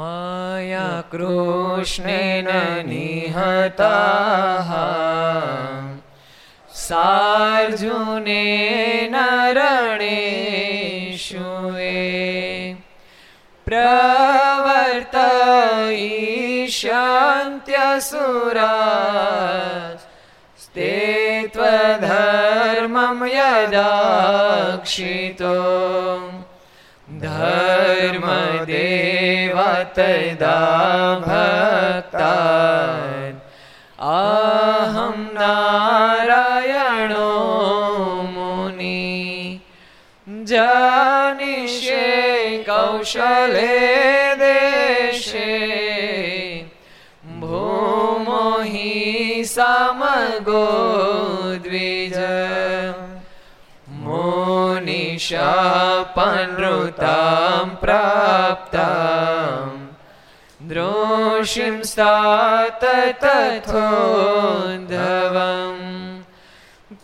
मया कृष्णेन निहताः सार्जुनेन रणेषुवे प्रवर्तयिष्यन्त्यसुरा ते त्वधर्मं यदाक्षितो धर्मदेव तदा भक्ता अहं नारायणो मुनि जानिषे कौशले देशे भूमो हि समगो द्विज मोनिशापनृतां प्राप्ताम् द्रोषिं स्तात तथोद्धवम्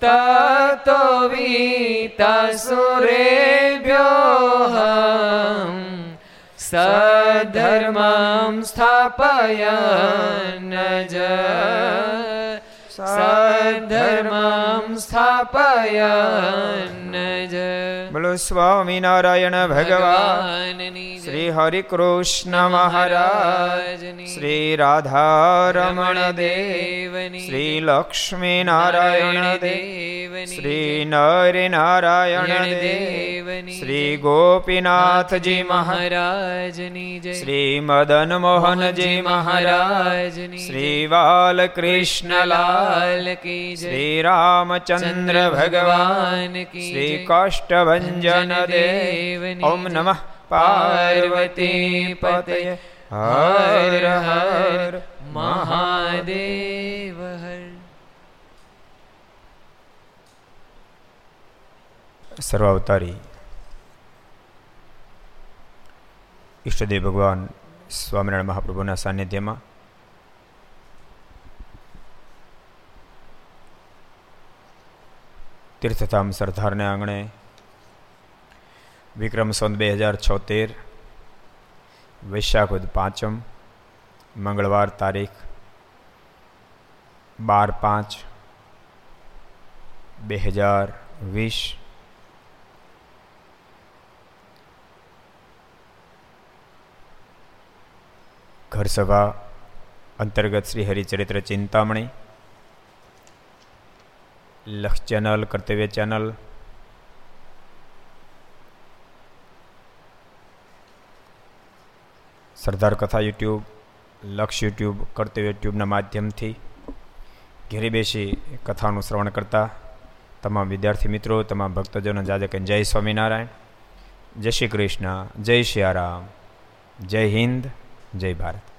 ततो वीतासुरेभ्योऽहम् सधर्मं स्थापयन् ज સધર્મમ સ્થાપયન બોલો સ્વામિનારાયણ ભગવાન શ્રી હરિ કૃષ્ણ મહારાજ શ્રી રાધારમણ દેવની શ્રી લક્ષ્મી નારાયણ દેવ. શ્રી નર નારાયણ દેવની શ્રી ગોપીનાથજી મહારાજની જય. શ્રી મદન મોહનજી મહારાજ શ્રી બાલકૃષ્ણલાલ લાલ કી શ્રી રામચંદ્ર ભગવાન કી શ્રી કાષ્ટભન દેવ ઓમ નમઃ પાર્વતી પતય હર હર મહાદેવ હર સર્વાવતારી ઈષ્ટદેવ ભગવાન સ્વામિનારાયણ મહાપ્રભુના સાનિધ્યમાં તીર્થધામ સરદારને આંગણે. વિક્રમ સંત બે હજાર છોતેર, વૈશાખુદ પાંચમ, મંગળવાર તારીખ બાર પાંચ, બે હજાર વીસ. ઘરસભા અંતર્ગત શ્રી હરિચરિત્ર ચિંતામણી લક્ષ ચેનલ, કર્તવ્ય ચેનલ. સરદાર કથા યુટ્યુબ, લક્ષ યુટ્યુબ, કર્તવ્ય યુટ્યુબના માધ્યમથી ઘેરી બેસી કથાનું શ્રવણ કરતા તમામ વિદ્યાર્થી મિત્રો, તમામ ભક્તજનો જાજે કે જય સ્વામિનારાયણ, જય શ્રી કૃષ્ણ, જય શ્રી જય હિન્દ, જય ભારત.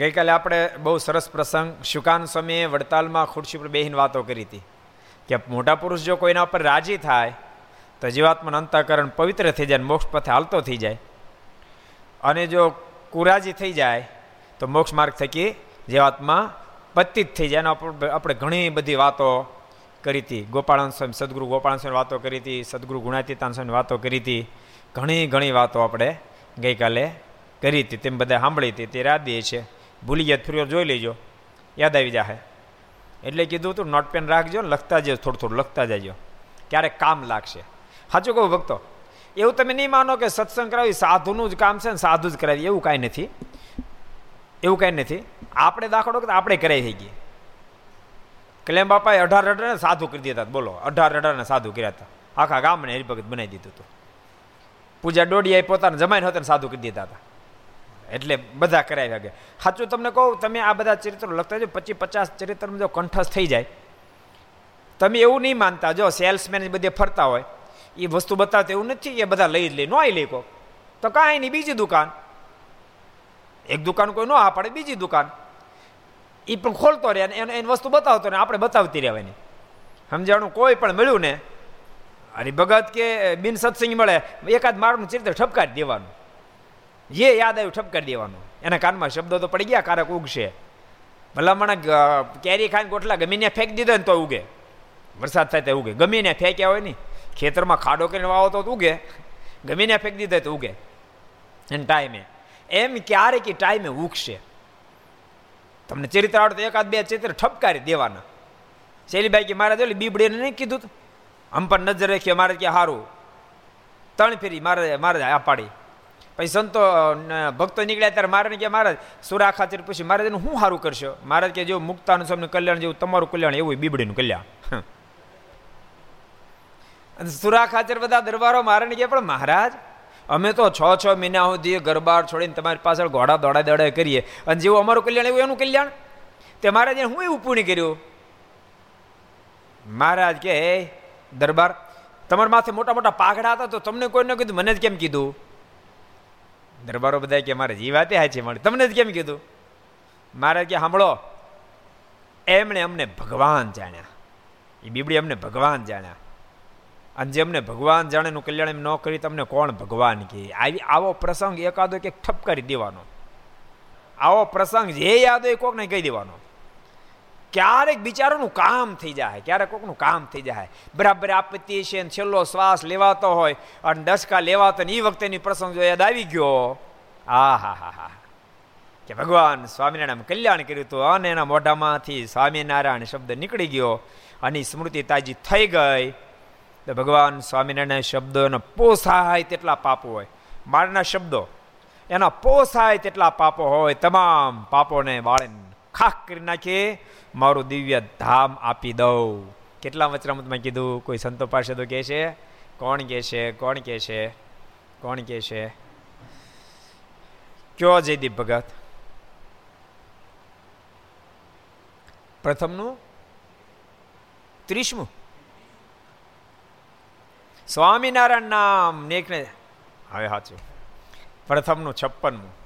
ગઈકાલે આપણે બહુ સરસ પ્રસંગ શુકાન સ્વામીએ વડતાલમાં ખુરશી પર બેહીને વાતો કરી હતી કે મોટા પુરુષ જો કોઈના ઉપર રાજી થાય, તો જીવાત્માનું અંતઃકરણ પવિત્ર થઈ જાય મોક્ષ પથે હાલતો થઈ જાય. અને જો કુરાજી થઈ જાય, તો મોક્ષ માર્ગ થકી જીવાત્મા પતિત થઈ જાય. આપણે ઘણી બધી વાતો કરી હતી. ગોપાળન સ્વામી, સદગુરુ ગોપાળન સ્વામી વાતો કરી હતી, સદગુરુ ગુણાતીતાન સ્વામી વાતો કરી હતી. ઘણી ઘણી વાતો આપણે ગઈકાલે કરી હતી. તેમ બધા સાંભળી હતી. તે રાદીએ છે ભૂલી ગયા ફરી જોઈ લેજો. યાદ આવી જાય એટલે કીધું તું નોટ પેન રાખજો લખતા જજો, થોડું થોડું લખતા જજો. ક્યારેક કામ લાગશે. સાચું કહું ભક્તો, એવું તમે નહીં માનો કે સત્સંગ કરાવી, સાધુનું જ કામ છે ને સાધુ જ કરાવી, એવું કાંઈ નથી. એવું કાંઈ નથી. આપણે દાખલો કે આપણે કરાવી થઈ ગઈ. કલેમ બાપાએ અઢાર અઢાર સાધુ કરી દીધા બોલો, અઢાર અઢારને સાધુ કર્યા હતા. આખા ગામને હરિભગત બનાવી દીધું હતું. પૂજા ડોડિયાએ પોતાને જમાઈને ને સાધુ કરી દીધા હતા. એટલે બધા કરાવી શકે સાચું તમને કહું, તમે આ બધા ચરિત્રો લખતા જો પચીસ પચાસ ચરિત્રમાં જો કંઠસ્થ થઈ જાય, તમે એવું નહીં માનતા, જો સેલ્સમેન બધે ફરતા હોય, એ વસ્તુ બતાવતા એવું નથી, એ બધા લઈ જ લે નો આવી લે કો તો કાંઈ નહીં, બીજી દુકાન. એક દુકાન કોઈ ન આ પડે બીજી દુકાન. એ પણ ખોલતો રહે એને એની વસ્તુ બતાવતો ને આપણે બતાવતી રહેવાની સમજાણું? કોઈ પણ મળ્યું ને અરે ભગત કે બિન સત્સંગ મળે, એકાદ મારું ચરિત્ર ઠપકારી દેવાનું. જે યાદ આવ્યું ઠપકારી દેવાનું. એના કાનમાં શબ્દો તો પડી ગયા, કારક ઉગશે. ભલામણ કેરી ખાઈને ગોટલા ગમે ત્યાં ફેંકી દીધો ને તો ઉગે. વરસાદ થાય તો ઉગે. ગમીને ફેંક્યા હોય ને, ખેતરમાં ખાડો કરીને વાવો તો ઉગે. ગમીને ફેંકી દીધો તો ઉગે. એને ટાઈમે. એમ ક્યારેક ટાઈમે ઉગશે. તમને ચરિત્ર આવડે એકાદ બે ચિત્ર ઠપકારી દેવાના. શૈલીભાઈ કે મારે જોઈ બીબડીને નહીં કીધું આમ પણ નજર રાખીએ મારે કે સારું ત્રણ ફેરી મારે મારે આ પાડી. પછી સંતો ભક્તો નીકળ્યા ત્યારે મારે કે મહારાજ સુરા ખાતર પૂછ્યું મહારાજ એનું શું સારું કરશો? મહારાજ કે જેવું મુક્તાનું સ્વામીનું કલ્યાણ જેવું, તમારું કલ્યાણ એવું બીબડીનું કલ્યાણ. અને સુરા ખાચર બધા દરબારો મારે કે, પણ મહારાજ, અમે તો છ છ મહિના સુધી ગરબાર છોડીને તમારી પાછળ ઘોડા દોડા દોડા કરીએ. અને જેવું અમારું કલ્યાણ એવું, એનું કલ્યાણ? તે મહારાજે હું એવું પૂર્ણ કર્યું? મહારાજ કે દરબાર, તમારા માથે મોટા મોટા પાઘડા હતા તો તમને કોઈને કીધું, મને જ કેમ કીધું? દરબારો બધા કે મારે જી વાતે છે મળે. તમને જ કેમ કીધું? મારે કે સાંભળો, એમણે અમને ભગવાન જાણ્યા. એ બીબડી અમને ભગવાન જાણ્યા. અને જે અમને ભગવાન જાણેનું કલ્યાણ એમ ન કરી તમને કોણ ભગવાન કહે? આવી, આવો પ્રસંગ એકાદો કે ઠપકારી દેવાનો. આવો પ્રસંગ જે યાદ હોય કોકને કહી દેવાનો. ક્યારેક બિચારોનું કામ થઈ જાય, ક્યારેક કોકનું કામ થઈ જાય. બરાબર આપત્તિ છે છેલ્લો શ્વાસ લેવાતો હોય અને દસકા લેવાતો ને એ વખતેની પ્રસંગ જો યાદ આવી ગયો. આ હા હા હા. કે ભગવાન સ્વામિનારાયણ કલ્યાણ કર્યું હતું અને એના મોઢામાંથી સ્વામિનારાયણ શબ્દ નીકળી ગયો અને સ્મૃતિ તાજી થઈ ગઈ. તો ભગવાન સ્વામિનારાયણ શબ્દો એનો પોસાય તેટલા પાપો હોય. મારના શબ્દો, એના પોસાય તેટલા પાપો હોય, તમામ પાપોને બાળીને ખાખ કરી નાખે મારું દિવ્ય ધામ આપી દઉં. કેટલા વચરામતમાં કીધું? કોઈ સંતો પાસે તો કહે છે કોણ કહે છે કોણ કહે છે કોણ કહે છે કયો જયદીપ ભગત? પ્રથમનું? ત્રીસમું? સ્વામિનારાયણ નામ નેકને હવે સાચું. પ્રથમનું છપ્પનમું.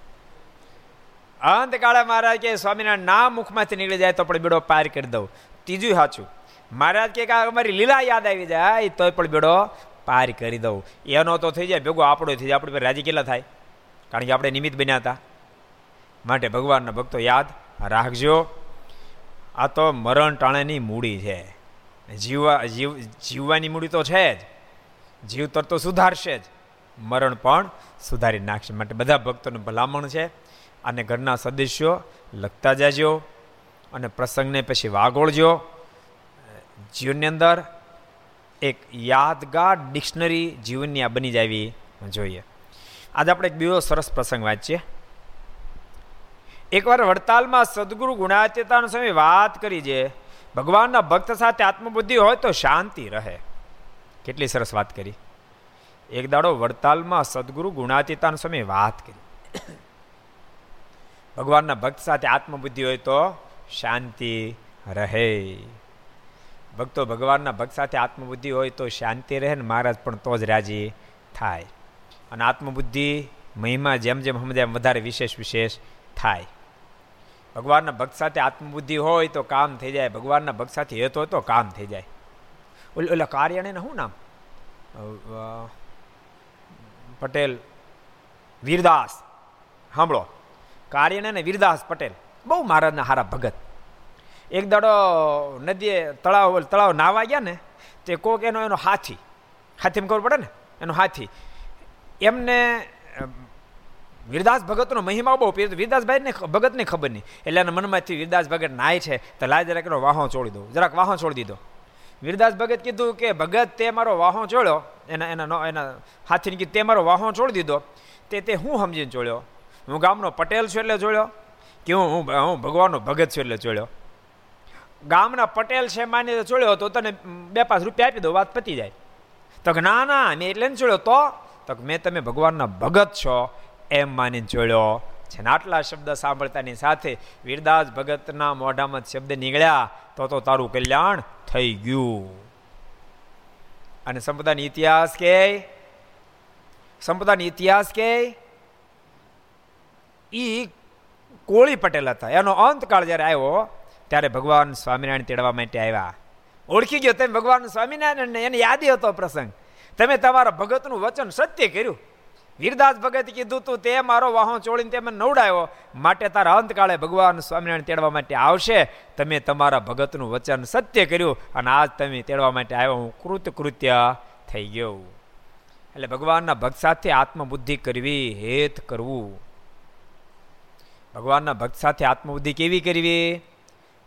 અંતકાળે મહારાજ કે સ્વામીના નામ મુખમાંથી નીકળી જાય તો પણ બેડો પાર કરી દઉં. ત્રીજું સાચું. મહારાજ કે અમારી લીલા યાદ આવી જાય તોય પણ બેડો પાર કરી દઉં. એનો તો થઈ જાય, ભેગો આપણો થઈ જાય, આપણે રાજી કેટલા થાય? કારણ કે આપણે નિમિત્ત બન્યા હતા. માટે ભગવાનના ભક્તો યાદ રાખજો, આ તો મરણ ટાણેની મૂડી છે. જીવવા, જીવ, જીવવાની મૂડી તો છે જ. જીવતર તો સુધારશે જ. મરણ પણ સુધારી નાખશે. માટે બધા ભક્તોનું ભલામણ છે. અને ઘરના સદસ્યો લખતા જાજો અને પ્રસંગને પછી વાગોળજો. જીવનની અંદર એક યાદગાર ડિક્શનરી જીવનની આ બની જાવી જોઈએ. આજે આપણે એક બીજો સરસ પ્રસંગ વાંચીએ. એકવાર વડતાલમાં સદગુરુ ગુણાતીતાનો સમય વાત કરી છે ભગવાનના ભક્ત સાથે આત્મબુદ્ધિ હોય તો શાંતિ રહે. કેટલી સરસ વાત કરી. એક દાડો વડતાલમાં સદગુરુ ગુણાતીતાનો સમય વાત કરી. ભગવાનના ભક્ત સાથે આત્મબુદ્ધિ હોય તો શાંતિ રહે. ભક્તો ભગવાનના ભક્ત સાથે આત્મબુદ્ધિ હોય તો શાંતિ રહે ને મહારાજ પણ તો જ રાજી થાય. અને આત્મબુદ્ધિ, મહિમા જેમ જેમ સમજાય વધારે વિશેષ વિશેષ થાય. ભગવાનના ભક્ત સાથે આત્મબુદ્ધિ હોય તો કામ થઈ જાય. ભગવાનના ભક્ત સાથે હેત હોય તો કામ થઈ જાય. ઓલા કાર્યાને શું નામ? પટેલ, વીરદાસ. સાંભળો. કાર્યને અને વીરદાસ પટેલ, બહુ મહારાજના હારા ભગત. એક દાડો નદીએ તળાવ તળાવ નાવા ગયા ને, તે કોક એનો એનો હાથી, હાથીમાં ખબર પડે ને? એનો હાથી. એમને વિરદાસ ભગતનો મહિમા બહુ પીર વિરદાસભાઈને ભગતને ખબર નહીં. એટલે એના મનમાંથી વિરદાસ ભગત નાય છે, તો લાય જરાક એનો વાહો છોડી દો. જરાક વાહો છોડી દીધો. વિરદાસ ભગત કીધું કે, ભગત, તે મારો વાહો ચોળ્યો. એના એના એના હાથીને કીધું, તે મારો વાહો છોડી દીધો. તે તે હું સમજીને છોડ્યો હું ગામનો પટેલ છું એટલે જોડ્યો કે હું હું ભગવાનનો ભગત છું એટલે જોડ્યો ગામના પટેલ છે માની જોડ્યો તો તને બે પાંચ રૂપિયા આપી દો વાત પતી જાય. તો ના ના, મેં એટલે ને જોડ્યો તો? તો મેં તમે ભગવાનના ભગત છો, એમ માનીને જોડ્યો છે આટલા શબ્દ સાંભળતાની સાથે વીરદાસ ભગતના મોઢામાં શબ્દ નીકળ્યા. તો તો તારું કલ્યાણ થઈ ગયું. અને સંપદાનો ઇતિહાસ કે? સંપદાનો ઇતિહાસ કે? ઈ કોળી પટેલ હતા. એનો અંતકાળ જ્યારે આવ્યો, ત્યારે ભગવાન સ્વામિનારાયણ તેડવા માટે આવ્યા. ઓળખી ગયો તમે ભગવાન સ્વામિનારાયણને એને યાદી હતો પ્રસંગ. તમે તમારા ભગતનું વચન સત્ય કર્યું. વીરદાસ ભગત કીધું તું, તે મારો વાહો ચોળીને તે મને નવડાયો. માટે તારા અંતકાળે ભગવાન સ્વામિનારાયણ તેડવા માટે આવશે. તમે તમારા ભગતનું વચન સત્ય કર્યું અને આજ તમે તેડવા માટે આવ્યો. હું કૃત કૃત્ય થઈ ગયો. એટલે ભગવાનના ભક્ત સાથે આત્મબુદ્ધિ કરવી, હેત કરવું. ભગવાનના ભક્ત સાથે આત્મબુદ્ધિ કેવી કરવી?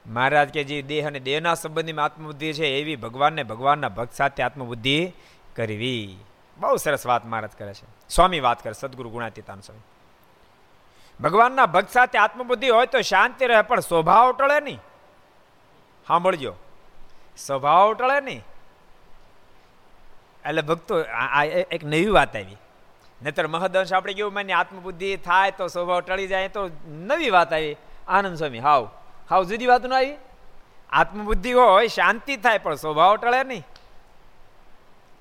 મહારાજ કે જે દેહ અને દેહના સંબંધીમાં આત્મબુદ્ધિ છે, એવી ભગવાનને ભગવાનના ભક્ત સાથે આત્મબુદ્ધિ કરવી. બહુ સરસ વાત મહારાજ કરે છે. સ્વામી વાત કરે, સદગુરુ ગુણાતીતાન સ્વામી. ભગવાનના ભક્ત સાથે આત્મબુદ્ધિ હોય તો શાંતિ રહે, પણ સ્વભાવ ટળે નહીં. સાંભળજો. સ્વભાવ ટળે નહીં. એટલે ભક્તો, આ એક નવી વાત આવી. નહીતર મહદંશ આપણે કેવું માની આત્મબુદ્ધિ થાય તો સ્વભાવ ટળી જાય, તો નવી વાત આવી. આનંદ સ્વામી, હાવ. હાવ જુદી વાત ન આવી? આત્મબુદ્ધિ હોય, શાંતિ થાય, પણ સ્વભાવ ટળે નહીં.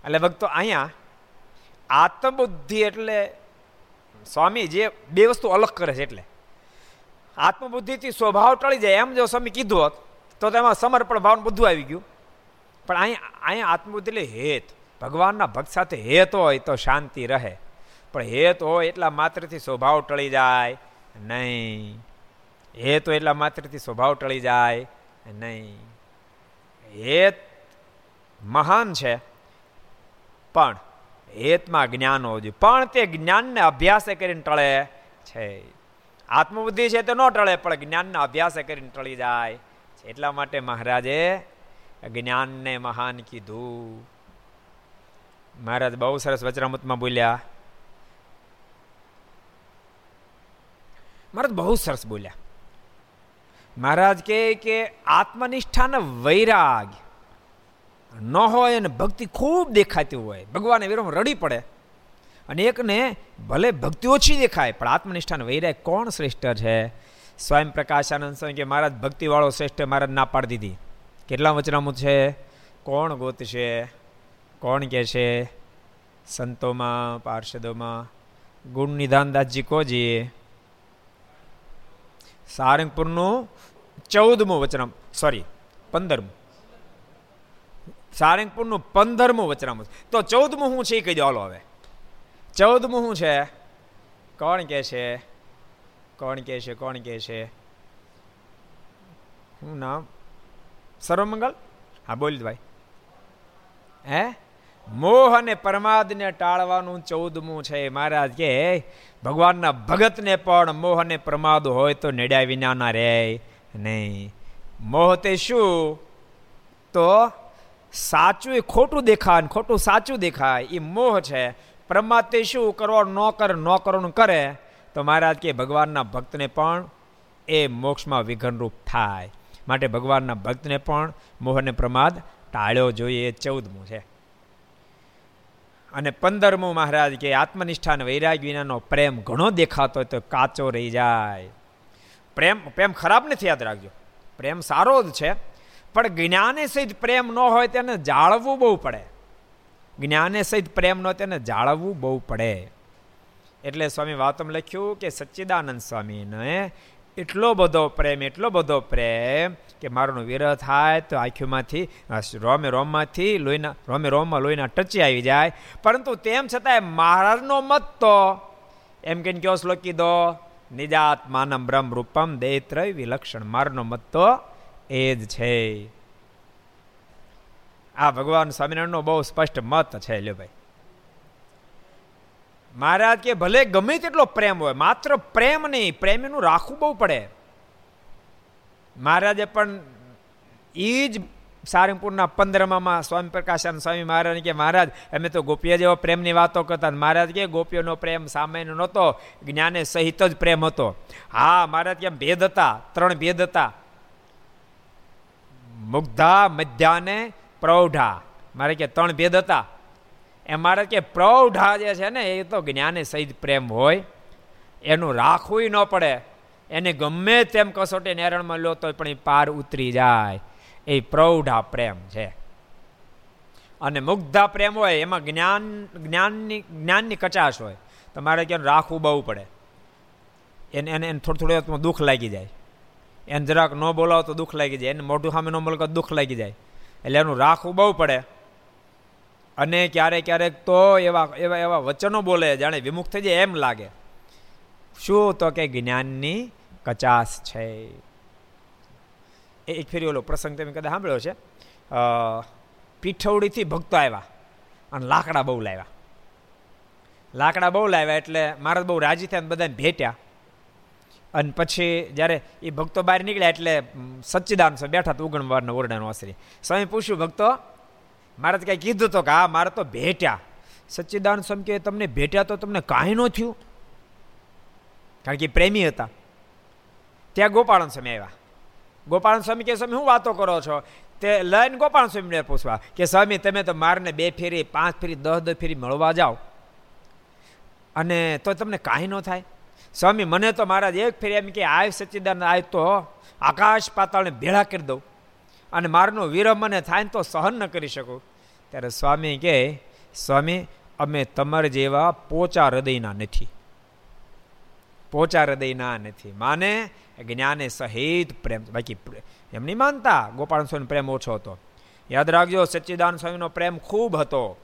એટલે ભક્તો, અહીંયા આત્મબુદ્ધિ એટલે સ્વામી જે બે વસ્તુ અલગ કરે છે એટલે. આત્મબુદ્ધિથી સ્વભાવ ટળી જાય. એમ જો સ્વામી કીધું હોત, તો તેમાં સમર્પણ ભાવન બધું આવી ગયું. પણ અહીંયા અહીંયા આત્મબુદ્ધિ એટલે હેત. ભગવાનના ભક્ત સાથે હેત હોય તો શાંતિ રહે. પણ હેત હોય એટલા માત્રથી સ્વભાવ ટળી જાય નહીં. હેત હોય એટલા માત્રથી સ્વભાવ ટળી જાય નહીં. હેત મહાન છે. પણ હેતમાં જ્ઞાન હોવું જોઈએ પણ તે જ્ઞાનને અભ્યાસે કરીને ટળે છે. આત્મબુદ્ધિ છે તો ન ટળે, પણ જ્ઞાનના અભ્યાસે કરીને ટળી જાય એટલા માટે મહારાજે જ્ઞાનને મહાન કીધું. મહારાજ બહુ સરસ વચરામૃતમાં બોલ્યા. મહારાજ બહુ સરસ બોલ્યા. મહારાજ કહે કે આત્મનિષ્ઠાના વૈરાગ. ન હોય અને ભક્તિ ખૂબ દેખાતી હોય. ભગવાને વિરોધ રડી પડે. અને એકને ભલે ભક્તિ ઓછી દેખાય, પણ આત્મનિષ્ઠાનો વૈરાગ કોણ શ્રેષ્ઠ છે? સ્વયં પ્રકાશાનંદ સ્વામી કે મહારાજ, ભક્તિવાળો શ્રેષ્ઠ મહારાજ ના પાડી દીધી. કેટલા વચનામું છે? કોણ ગોત છે કોણ કે છે સંતોમાં, પાર્ષદોમાં ગુણ નિધાનદાસજી કોજી? સારંગપુરનું ચૌદમું વચનામ સોરી પંદરમું સારંગપુરનું પંદરમું વચનામું તો ચૌદમું શું છે એ કહી દો હાલો હવે ચૌદમું શું છે કોણ કે છે કોણ કે છે કોણ કે છે શું નામ સર્વમંગલ હા બોલ ભાઈ હે મોહ અને પ્રમાદને ટાળવાનું ચૌદમું છે. મહારાજ કે, ભગવાનના ભગતને પણ મોહ અને પ્રમાદ હોય તો નેડ્યા વિનાના રહે. નહીં. મોહ તે શું? તો સાચું એ ખોટું દેખાય ખોટું સાચું દેખાય એ મોહ છે. પ્રમાદ તે શું કરવાનું ન કરે ન કરવાનું કરે. તો મહારાજ કે, ભગવાનના ભક્તને પણ એ મોક્ષમાં વિઘનરૂપ થાય. માટે ભગવાનના ભક્તને પણ મોહ અને પ્રમાદ ટાળ્યો જોઈએ. એ ચૌદમું છે. અને પંદરમું મહારાજ કે આત્મનિષ્ઠા અને વૈરાગ વિનાનો પ્રેમ ઘણો દેખાતો હોય તો કાચો રહી જાય. પ્રેમ પ્રેમ ખરાબ નથી, યાદ રાખજો. પ્રેમ સારો જ છે, પણ જ્ઞાને સહિત પ્રેમ ન હોય તેને જાળવવું બહુ પડે. જ્ઞાને સહિત પ્રેમ ન તેને જાળવવું બહુ પડે. એટલે સ્વામી વાતમ લખ્યું કે સચ્ચિદાનંદ સ્વામીને એટલો બધો પ્રેમ, એટલો બધો પ્રેમ કે મારોનો વિરહ થાય તો આંખીમાંથી રોમે રોમમાંથી લોહીના, રોમે રોમમાં લોહીના ટચી આવી જાય. પરંતુ તેમ છતાંય મહારાજનો મત તો એમ કહીને કયો શ્લોક કીધો? નિજાત માનમ બ્રહ્મ રૂપમ દેત્રય વિલક્ષણ. મારનો મત તો એ જ છે. આ ભગવાન સ્વામિનારાયણનો બહુ સ્પષ્ટ મત છે, લ્યો ભાઈ. મહારાજ કે ભલે ગમે તેટલો પ્રેમ હોય, માત્ર પ્રેમ નહીં પ્રેમ એનું રાખવું બહુ પડે. મહારાજે પણ એ જ સારંગપુરના પંદરમામાં સ્વામી પ્રકાશાન સ્વામી મહારાજ કે, મહારાજ, અમે તો ગોપીઓ જેવો પ્રેમની વાતો કરતા. મહારાજ કે, ગોપીઓનો પ્રેમ સામાન્ય નહોતો, જ્ઞાને સહિત જ પ્રેમ હતો. હા, મહારાજ કેમ ભેદ હતા, ત્રણ ભેદ હતા. મુગ્ધા, મધ્યાને પ્રૌઢા. મારે કે, ત્રણ ભેદ હતા. એ મારે કે પ્રૌઢા જે છે ને, એ તો જ્ઞાને સહિત પ્રેમ હોય, એનું રાખવું ન પડે. એને ગમે તેમ કસોટી નેરણમાં લો તો પણ એ પાર ઉતરી જાય. એ પ્રૌઢા પ્રેમ છે. અને મુગ્ધા પ્રેમ હોય, એમાં જ્ઞાન, જ્ઞાનની જ્ઞાનની કચાશ હોય. તમારે ક્યાં રાખવું બહુ પડે. એને એને એને થોડું થોડું દુઃખ લાગી જાય. એને જરાક ન બોલાવો તો દુઃખ લાગી જાય. એને મોઢું સામે ન બોલો દુઃખ લાગી જાય. એટલે એનું રાખવું બહુ પડે. અને ક્યારેક ક્યારેક તો એવા એવા એવા વચનો બોલે જાણે વિમુખ થઈ જાય એમ લાગે. શું તો કે જ્ઞાનની કચાસ છે? એક ફેરી ઓલો પ્રસંગ તમે કદાચ સાંભળ્યો છે પીઠવડીથી ભક્તો આવ્યા અને લાકડા બહુ લાવ્યા. લાકડા બહુ લાવ્યા એટલે મારા બહુ રાજી થયા બધાને ભેટ્યા. અને પછી જ્યારે એ ભક્તો બહાર નીકળ્યા એટલે સચ્ચિદાન બેઠા તો ઉગણવારના ઓરડાનો આશરી. સ્વામી પૂછ્યું, ભક્તો મારે તો કંઈ કીધું તો કે, હા, મારે તો ભેટ્યા. સચ્ચિદાન સ્વામી કે તમને ભેટ્યા તો તમને કાંઈ ન થયું? કારણ કે પ્રેમી હતા. ત્યાં ગોપાળન સ્વામી આવ્યા. ગોપાળન સ્વામી કે સ્વામી, શું વાતો કરો છો? તે લઈને ગોપાળન સ્વામીને પૂછવા કે, સ્વામી, તમે તો મારને બે ફેરી, પાંચ ફેરી, દસ દસ ફેરી મળવા જાઓ. અને તો તમને કાંઈ ન થાય? સ્વામી, મને તો મહારાજ એક ફેરી એમ કે, આય સચ્ચિદાન આય તો આકાશ પાતાળને ભેળા કરી દઉં. અને મારનો વિરહ મને થાય ને તો સહન ન કરી શકું. ત્યારે સ્વામી કે સ્વામી, અમે તમારા જેવા પોચા હૃદયના નથી. પોચા હૃદયના નથી. માને જ્ઞાને સહિત પ્રેમ, બાકી એમ નહીં માનતા? ગોપાલ સ્વામી પ્રેમ ઓછો હતો. યાદ રાખજો સચ્ચિદાન સ્વામીનો પ્રેમ ખૂબ હતો.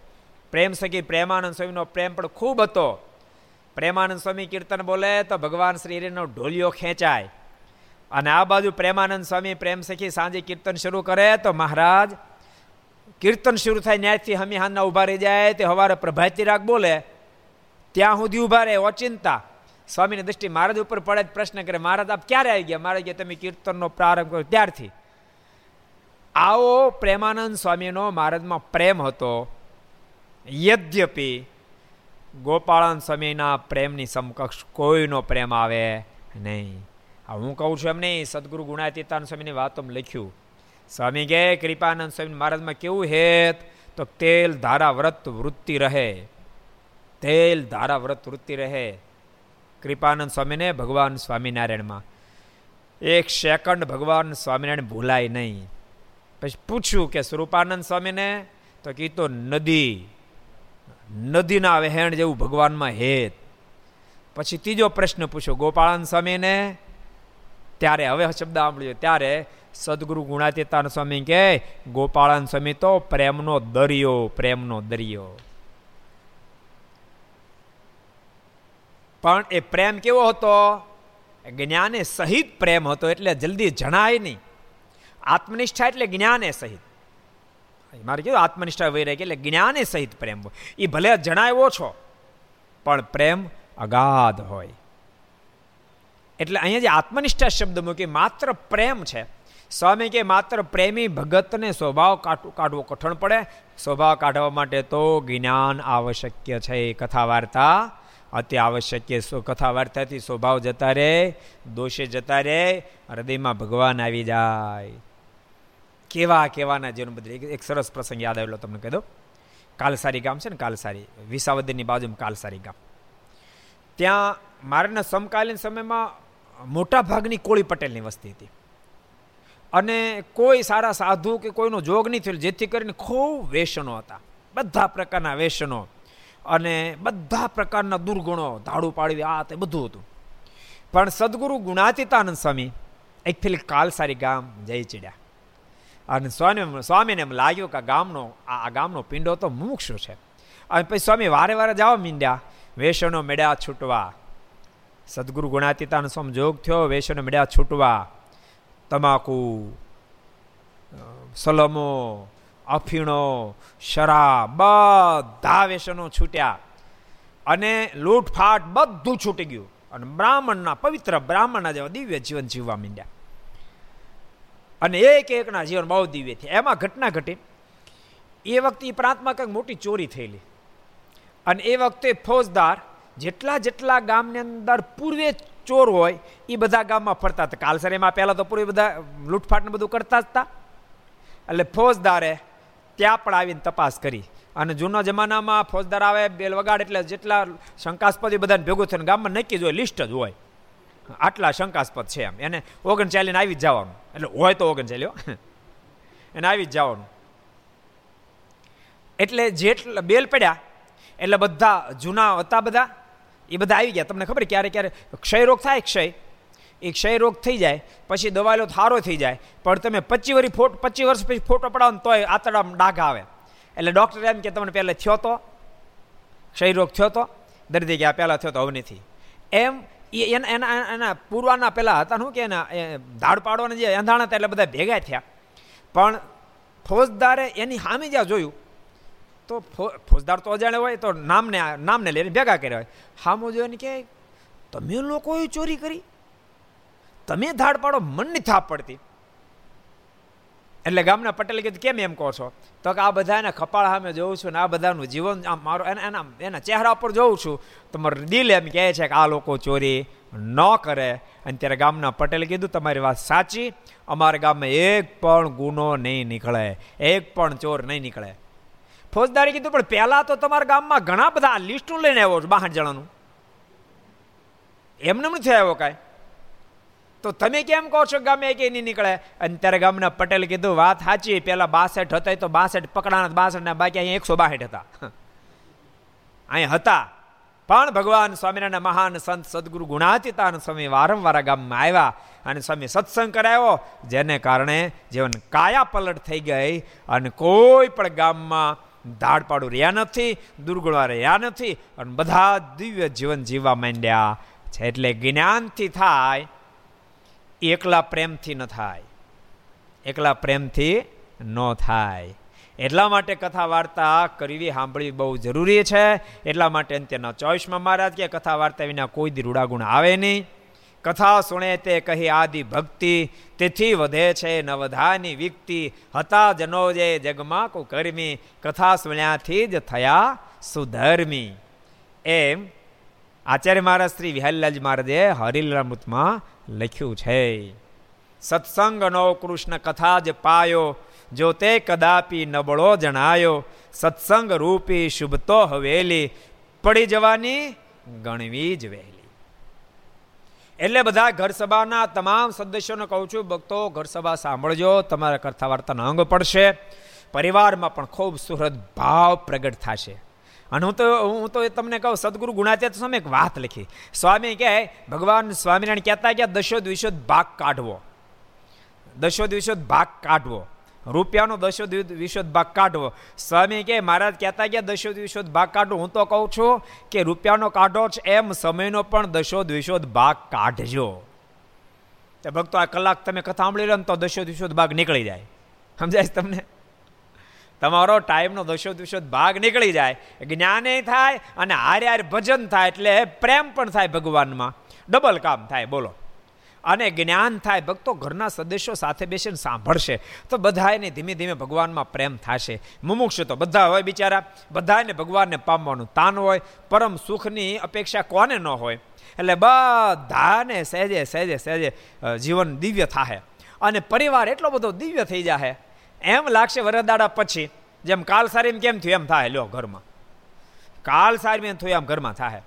પ્રેમ સખી પ્રેમાનંદ સ્વામીનો પ્રેમ પણ ખૂબ હતો. પ્રેમાનંદ સ્વામી કીર્તન બોલે તો ભગવાન શ્રીનો ઢોલિયો ખેંચાય. અને આ બાજુ પ્રેમાનંદ સ્વામી પ્રેમ સખી સાંજે કીર્તન શરૂ કરે તો મહારાજ, કીર્તન શરૂ થાય ન્યાયથી હમીહાનના ઊભા રહી જાય, તે હવારે પ્રભાતી રાગ બોલે, ત્યાં સુધી ઊભા રહે, ઓચિંતા. સ્વામીની દ્રષ્ટિ મહારાજ ઉપર પડે પ્રશ્ન કરે, મહારાજ, આપ ક્યારે આવી ગયા? મહારાજ કે, તમે કીર્તનનો પ્રારંભ કર્યો ત્યારથી. આવો પ્રેમાનંદ સ્વામીનો મહારાજમાં પ્રેમ હતો. યદ્યપી ગોપાળન સ્વામીના પ્રેમની સમકક્ષ કોઈનો પ્રેમ આવે નહીં. હું કહું છું એમ નહીં સદગુરુ ગુણાતીતાન સ્વામીની વાતો લખ્યું સ્વામી કે કૃપાનંદ સ્વામી મહારાજમાં કેવું હેત? તો તેલ ધારા વ્રત વૃત્તિ રહે. તેલ ધારા વ્રત વૃત્તિ રહે. કૃપાનંદ સ્વામીને ભગવાન સ્વામિનારાયણમાં. એક સેકન્ડ ભગવાન સ્વામિનારાયણ ભૂલાય નહીં. પછી પૂછ્યું કે, સ્વરૂપાનંદ સ્વામીને? તો કીધું, નદી. નદીના વહેણ જેવું ભગવાનમાં હેત. પછી ત્રીજો પ્રશ્ન પૂછ્યો ગોપાળાન સ્વામીને ત્યારે હવે શબ્દ સાંભળ્યો. ત્યારે સદગુરુ ગુણાતીતાન સ્વામી કે ગોપાળાન સ્વામી, તો પ્રેમનો દરિયો પ્રેમનો દરિયો. પણ એ પ્રેમ કેવો હતો? જ્ઞાને સહિત પ્રેમ હતો એટલે જલ્દી જણાય નહીં. આત્મનિષ્ઠા એટલે જ્ઞાને સહિત. મારે કીધું, આત્મનિષ્ઠા વહી રહી એટલે જ્ઞાને સહિત પ્રેમ એ ભલે જણાય ઓછો પણ પ્રેમ અગાધ હોય. એટલે અહીંયા જે આત્મનિષ્ઠા શબ્દ મૂકી માત્ર પ્રેમ છે. સ્વામી કે માત્ર પ્રેમી ભગતને સ્વભાવ કાઢવો કઠણ પડે. સ્વભાવ કાઢવા માટે તો જ્ઞાન આવશ્યક છે. કથા વાર્તા અતિ આવશ્યક કથા વાર્તાથી સ્વભાવ જતા રહે, દોષે જતા રહે, હૃદયમાં ભગવાન આવી જાય. કેવા, કેવાના જીવન બદલે. એક સરસ પ્રસંગ યાદ આવેલો તમને કહી દો કાલસારી ગામ છે ને, કાલસારી. વિસાવદરની બાજુમાં કાલસારી ગામ. ત્યાં મારાના સમકાલીન સમયમાં મોટા ભાગની કોળી પટેલની વસ્તી હતી. અને કોઈ સારા સાધુ કે કોઈનો જોગ નહીં થયેલો, જેથી કરીને ખૂબ વેસનો હતા. બધા પ્રકારના વેસનો અને બધા પ્રકારના દુર્ગુણો, ધાડું પાડવી, આ તે બધું હતું. પણ સદગુરુ ગુણાતીતાનંદ સ્વામી એક ફેલી કાલસારી ગામ જઈ ચડ્યા. અને સ્વામી સ્વામીને એમ લાગ્યું કે ગામનો આ ગામનો પિંડો તો મુક્ષ છે. અને પછી સ્વામી વારે વારે જવા મીંડ્યા. વેસનો મેળ્યા છૂટવા. સદગુરુ ગુણાતીતાનો સમજોગ થયો, વેશનો મેળ્યા છૂટવા. તમાકુ સલમો, અફીણો શરાબ બધા વેસનો છૂટ્યા. અને લૂંટફાટ બધું છૂટી ગયું. અને બ્રાહ્મણના, પવિત્ર બ્રાહ્મણના જેવા દિવ્ય જીવન જીવવા માંડ્યા. અને એક એકના જીવન બહુ દિવ્ય થયા. એમાં ઘટના ઘટી. એ વખતે એ પ્રાંતમાં કંઈક મોટી ચોરી થયેલી. અને એ વખતે ફોજદાર જેટલા જેટલા ગામની અંદર પૂર્વે ચોર હોય, એ બધા ગામમાં ફરતા હતા. કાલસરેમાં પહેલાં તો પૂર્વે બધા લૂંટફાટને બધું કરતા હતા. એટલે ફોજદારે ત્યાં પણ આવીને તપાસ કરી. અને જૂના જમાનામાં ફોજદાર આવે, બેલ વગાડ એટલે જેટલા શંકાસ્પદ બધાને ભેગું થઈને ગામમાં નક્કી જ હોય, લિસ્ટ જ હોય. આટલા શંકાસ્પદ છે એમ. એને ઓગણચાલીને આવી જ જવાનું. એટલે હોય તો ઓગણચાલીઓ એને આવી જ જવાનું. એટલે જેટલા બેલ પડ્યા એટલે બધા જૂના હતા બધા? એ બધા આવી ગયા. તમને ખબર ક્યારે ક્યારે ક્ષયરોગ થાય? ક્ષય. એ ક્ષયરોગ થઈ જાય, પછી દવાલો થારો થઈ જાય. પણ તમે પચીસ વરી ફોટો, પચીસ વર્ષ પછી ફોટો પડાવો ને તોય આતડા ડાઘ આવે. એટલે ડૉક્ટર એમ કે તમને પહેલાં થયો તો? ક્ષયરોગ થયો તો? દર્દી ગયા પહેલાં થયો તો? હવે નથી. એમ એના એના એના પૂર્વાના પહેલાં હતા શું કે એના ધાડ પાડવાના જે અંધાણા હતા એટલે બધા ભેગા થયા. પણ ફોજદારે એની સામે જ્યાં જોયું તો ફોજદાર તો અજાણે હોય, તો નામને નામને લઈને ભેગા કર્યા હોય. હામો જોઈને કે, તમે લોકોએ ચોરી કરી? તમે ધાડ પાડો મનની થાપ પડતી. એટલે ગામના પટેલ કીધું, કેમ એમ કહો છો? તો કે આ બધાને ખપાળ સામે જોઉં છું ને આ બધાનું જીવન આમ મારો એના એના એના ચહેરા પર જોઉં છું. તો મારું દિલ એમ કહે છે કે આ લોકો ચોરી ન કરે. અને ત્યારે ગામના પટેલે કીધું, તમારી વાત સાચી. અમારા ગામમાં એક પણ ગુનો નહીં નીકળે. એક પણ ચોર નહીં નીકળે. ફોજદારી કીધું, પણ પહેલાં તો તમારા ગામમાં ઘણા બધા લિસ્ટો લઈને આવ્યો છું બાહઠ જણાનું. એમને છે આવ્યો કાંઈ? તો તમે કેમ કહો છો ગામે કે નહીં નીકળે? અને ત્યારે ગામના પટેલ કીધું, વાત સાચી પેલા બાસઠ હતા તો બાસઠ પકડાના બાસઠ ના બાકી અહીંયા એકસો બાસઠ હતા. અહીંયા હતા. પણ ભગવાન સ્વામિનારાયણ મહાન સંત સદગુરુ ગુણાતીતાન સ્વામી વારંવાર ગામમાં આવ્યા અને સ્વામી સત્સંગ કરાવ્યો જેને કારણે જીવન કાયા પલટ થઈ ગઈ અને કોઈ પણ ગામમાં ધાડપાડું રહ્યા નથી દુર્ગુણા રહ્યા નથી અને બધા દિવ્ય જીવન જીવવા માંડ્યા. છે એટલે જ્ઞાનથી થાય, એકલા પ્રેમથી ન થાય. એકલા પ્રેમથી ન થાય. એટલા માટે કથા વાર્તા કરવી સાંભળવી બહુ જરૂરી છે. એટલા માટે અંત્યના ચોઈસમાં મહારાજ કે કથા વાર્તા વિના કોઈ દી રૂડાગુણ આવે નહીં. કથા સુણે તે કહી આદિ ભક્તિ, તેથી વધે છે નવધાની વિકતિ, હતા જનો જે જગમાં કુ કરમી, કથા સુણ્યાથી જ થયા સુધર્મી. એમ આચાર્ય મહારાજ શ્રી વિહલ્લાજી મહારાજે હરિલમૃતમાં લખ્યું છે. સત્સંગનો કૃષ્ણ કથા જ પાયો, જો તે કદાપી નબળો જણાયો, સત્સંગ રૂપી શુભતો હવેલી, પડી જવાની ગણવી જ વહેલી એટલે બધા ઘર સભાના તમામ સદસ્યોને કહું છું, ભક્તો ઘર સભા સાંભળજો, તમારા કથા વાર્તાનો અંગ પડશે, પરિવારમાં પણ ખૂબ સુહૃદ ભાવ પ્રગટ થશે. અને હું તો હું તો તમને કહું, સદગુરુ ગુણાતીત સ્વામી એક વાત લખી. સ્વામી કહે, ભગવાન સ્વામિનારાયણ કહેતા કે દશો દિવસો ભાગ કાઢવો. દશો દિવસો ભાગ કાઢવો. રૂપિયાનો દશો વિશોધ ભાગ કાઢવો. સ્વામી કે, મહારાજ કહેતા ગયા દશો વિશોધ ભાગ કાઢો. હું તો કહું છું કે, રૂપિયાનો કાઢો છે એમ, સમયનો પણ દશો વિશોધ ભાગ કાઢજો. તો ભક્તો, આ કલાક તમે કથા સાંભળી લો ને તો દશો વિશોધ ભાગ નીકળી જાય. સમજાય તમને? તમારો ટાઈમનો દશો દુશોદ ભાગ નીકળી જાય. જ્ઞાને થાય અને હારે હારે ભજન થાય એટલે પ્રેમ પણ થાય ભગવાનમાં. ડબલ કામ થાય, બોલો. અને જ્ઞાન થાય, ભક્તો ઘરના સદસ્યો સાથે બેસીને સાંભળશે, તો બધાને ધીમે ધીમે ભગવાનમાં પ્રેમ થશે. મુમુક્ષ તો બધા હોય બિચારા બધાને ભગવાનને પામવાનું તાન હોય, પરમ સુખની અપેક્ષા કોને ન હોય? એટલે બધાને સહેજે સહેજે સહેજે જીવન દિવ્ય થાય અને પરિવાર એટલો બધો દિવ્ય થઈ જાય એમ લાગશે વરદાડા પછી, જેમ કાલ સારી કેમ થયું, એમ થાય લ્યો ઘરમાં. કાલ સારી એમ થયું, એમ ઘરમાં થાય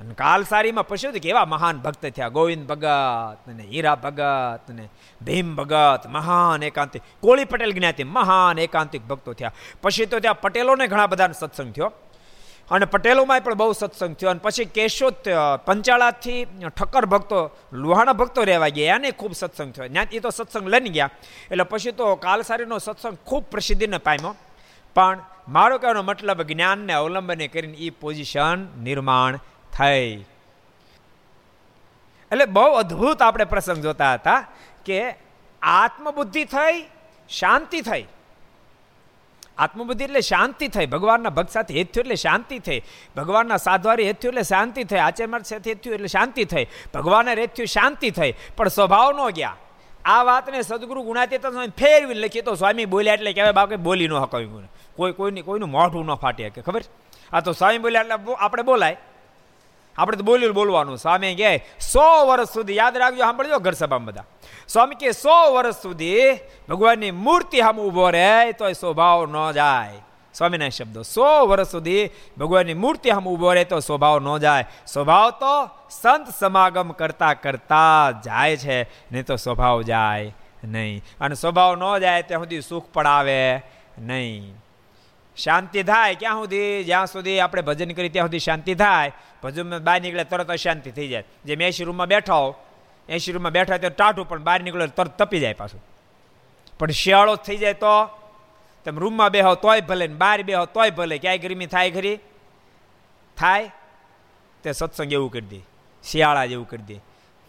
અને કાલસારીમાં પશુ તો કેવા મહાન ભક્ત થયા, ગોવિંદ ભગત અને હીરા ભગત અને ભીમ ભગત, મહાન એકાંતિક, કોળી પટેલ જ્ઞાતિ, મહાન એકાંતિક ભક્તો થયા. પછી તો ત્યાં પટેલોને ઘણા બધા સત્સંગ થયો. અને પટેલોમાં પણ બહુ સત્સંગ થયો. અને પછી કેશોદ પંચાળાથી ઠક્કર ભક્તો, લુહાણા ભક્તો રહેવા ગયા. એને ખૂબ સત્સંગ થયો. ત્યાં એ તો સત્સંગ લઈને ગયા. એટલે પછી તો કાલસારીનો સત્સંગ ખૂબ પ્રસિદ્ધિને પામ્યો. પણ મારો કહેવાનો મતલબ જ્ઞાનને અવલંબને કરીને એ પોઝિશન નિર્માણ થઈ. એટલે બહુ અદ્ભુત આપણે પ્રસંગ જોતા હતા કે આત્મબુદ્ધિ થઈ, શાંતિ થઈ. આત્મબુદ્ધિ એટલે શાંતિ થઈ. ભગવાનના ભક્ત સાથે હેત થયું એટલે શાંતિ થઈ. ભગવાનના સાધવારી હેત થયું એટલે શાંતિ થઈ. આચેમાર સાથે હેત થયું એટલે શાંતિ થઈ. ભગવાનને રેત થયું શાંતિ થઈ. પણ સ્વભાવ ન ગયા. આ વાતને સદગુરુ ગુણાતીત ફેરવી લખીએ તો સ્વામી બોલ્યા એટલે કહેવાય બાકી બોલી ન હકાવ્યું કોઈ કોઈની કોઈનું મોઢું ન ફાટે કે ખબર? આ તો સ્વામી બોલ્યા એટલે આપણે બોલાય. આપણે તો બોલ્યું બોલવાનું. સ્વામી કહે, સો વર્ષ સુધી યાદ રાખજો, સાંભળજો, ઘર સભામાં બધા. સ્વામી કે સો વર્ષ સુધી ભગવાનની મૂર્તિ સામે ઊભો રહે તો એ સ્વભાવ ન જાય. સ્વામીના શબ્દો, સો વર્ષ સુધી ભગવાનની મૂર્તિ આમ ઊભો રહે તો સ્વભાવ ન જાય. સ્વભાવ તો સંત સમાગમ કરતા કરતા જાય છે, નહીં તો સ્વભાવ જાય નહીં. અને સ્વભાવ ન જાય ત્યાં સુધી સુખ પડાવે નહીં. શાંતિ થાય, ક્યાં સુધી? જ્યાં સુધી આપણે ભજન કરી ત્યાં સુધી શાંતિ થાય. ભજનમાં બહાર નીકળે તરત અશાંતિ થઈ જાય. જે મેં એસી રૂમમાં બેઠો એસી રૂમમાં બેઠા તો ટાઢું, પણ બહાર નીકળે તરત તપી જાય પાછું. પણ શિયાળો થઈ જાય તો? તમે રૂમમાં બેહો તોય ભલે ને બહાર બેહો તોય ભલે, ક્યાંય ગરમી થાય ખરી? થાય? તે સત્સંગ એવું કરી દે. શિયાળા જેવું કરી દે.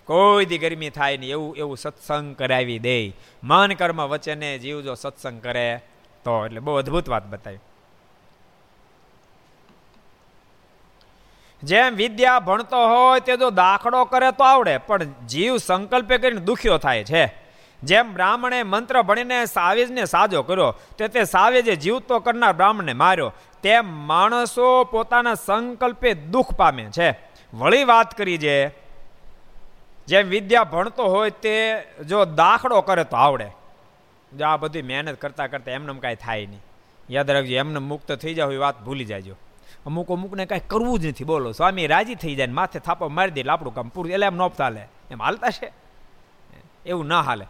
કોઈ દી ગરમી થાય નહીં, એવું એવું સત્સંગ કરાવી દે. મન કર્મ વચને જીવ જો સત્સંગ કરે તો. એટલે બહુ અદ્ભુત વાત બતાવી. જેમ વિદ્યા ભણતો હોય તે જો દાખલો કરે તો આવડે, પણ જીવ સંકલ્પે કરીને દુખ્યો થાય છે. જેમ બ્રાહ્મણે મંત્ર ભણીને સાવેજને સાજો કર્યો, તે તે સાવેજે જીવતો કરનાર બ્રાહ્મણને માર્યો, તેમ માણસો પોતાના સંકલ્પે દુઃખ પામે છે. વળી વાત કરી જે, જેમ વિદ્યા ભણતો હોય તે જો દાખલો કરે તો આવડે. જો આ બધી મહેનત કરતાં કરતાં એમને કાંઈ થાય નહીં. યાદ રાખજો, એમને મુક્ત થઈ જાવ એ વાત ભૂલી જાયજો અમુક અમુકને કાંઈ કરવું જ નથી. બોલો, સ્વામી રાજી થઈ જાય માથે થાપો મારી દે એટલે આપણું કામ પૂરું એટલે એમ નોપતા ચાલે એમ હાલતા છે? એવું ના હાલે.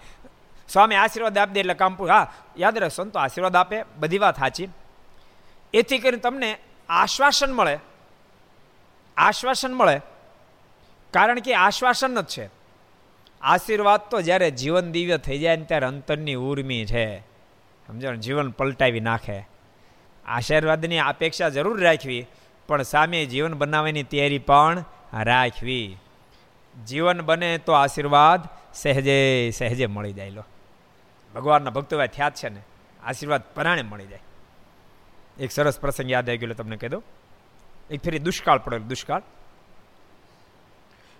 સ્વામી આશીર્વાદ આપી દે એટલે કામ પૂરું. હા, યાદ રહે, સંતો આશીર્વાદ આપે, બધી વાત સાચી. એથી કરીને તમને આશ્વાસન મળે. આશ્વાસન મળે. કારણ કે આશ્વાસન જ છે. આશીર્વાદ તો જ્યારે જીવન દિવ્ય થઈ જાય ને ત્યારે અંતરની ઉર્મી છે. સમજો જીવન પલટાવી નાખે. આશીર્વાદની અપેક્ષા જરૂર રાખવી, પણ સામે જીવન બનાવવાની તૈયારી પણ રાખવી. જીવન બને તો આશીર્વાદ સહેજે સહેજે મળી જાય લો. ભગવાનના ભક્તો થયા છે ને, આશીર્વાદ પરાણે મળી જાય. એક સરસ પ્રસંગ યાદ આવી ગયો તમને કહી દો એક ફેરી દુષ્કાળ પડેલો દુષ્કાળ.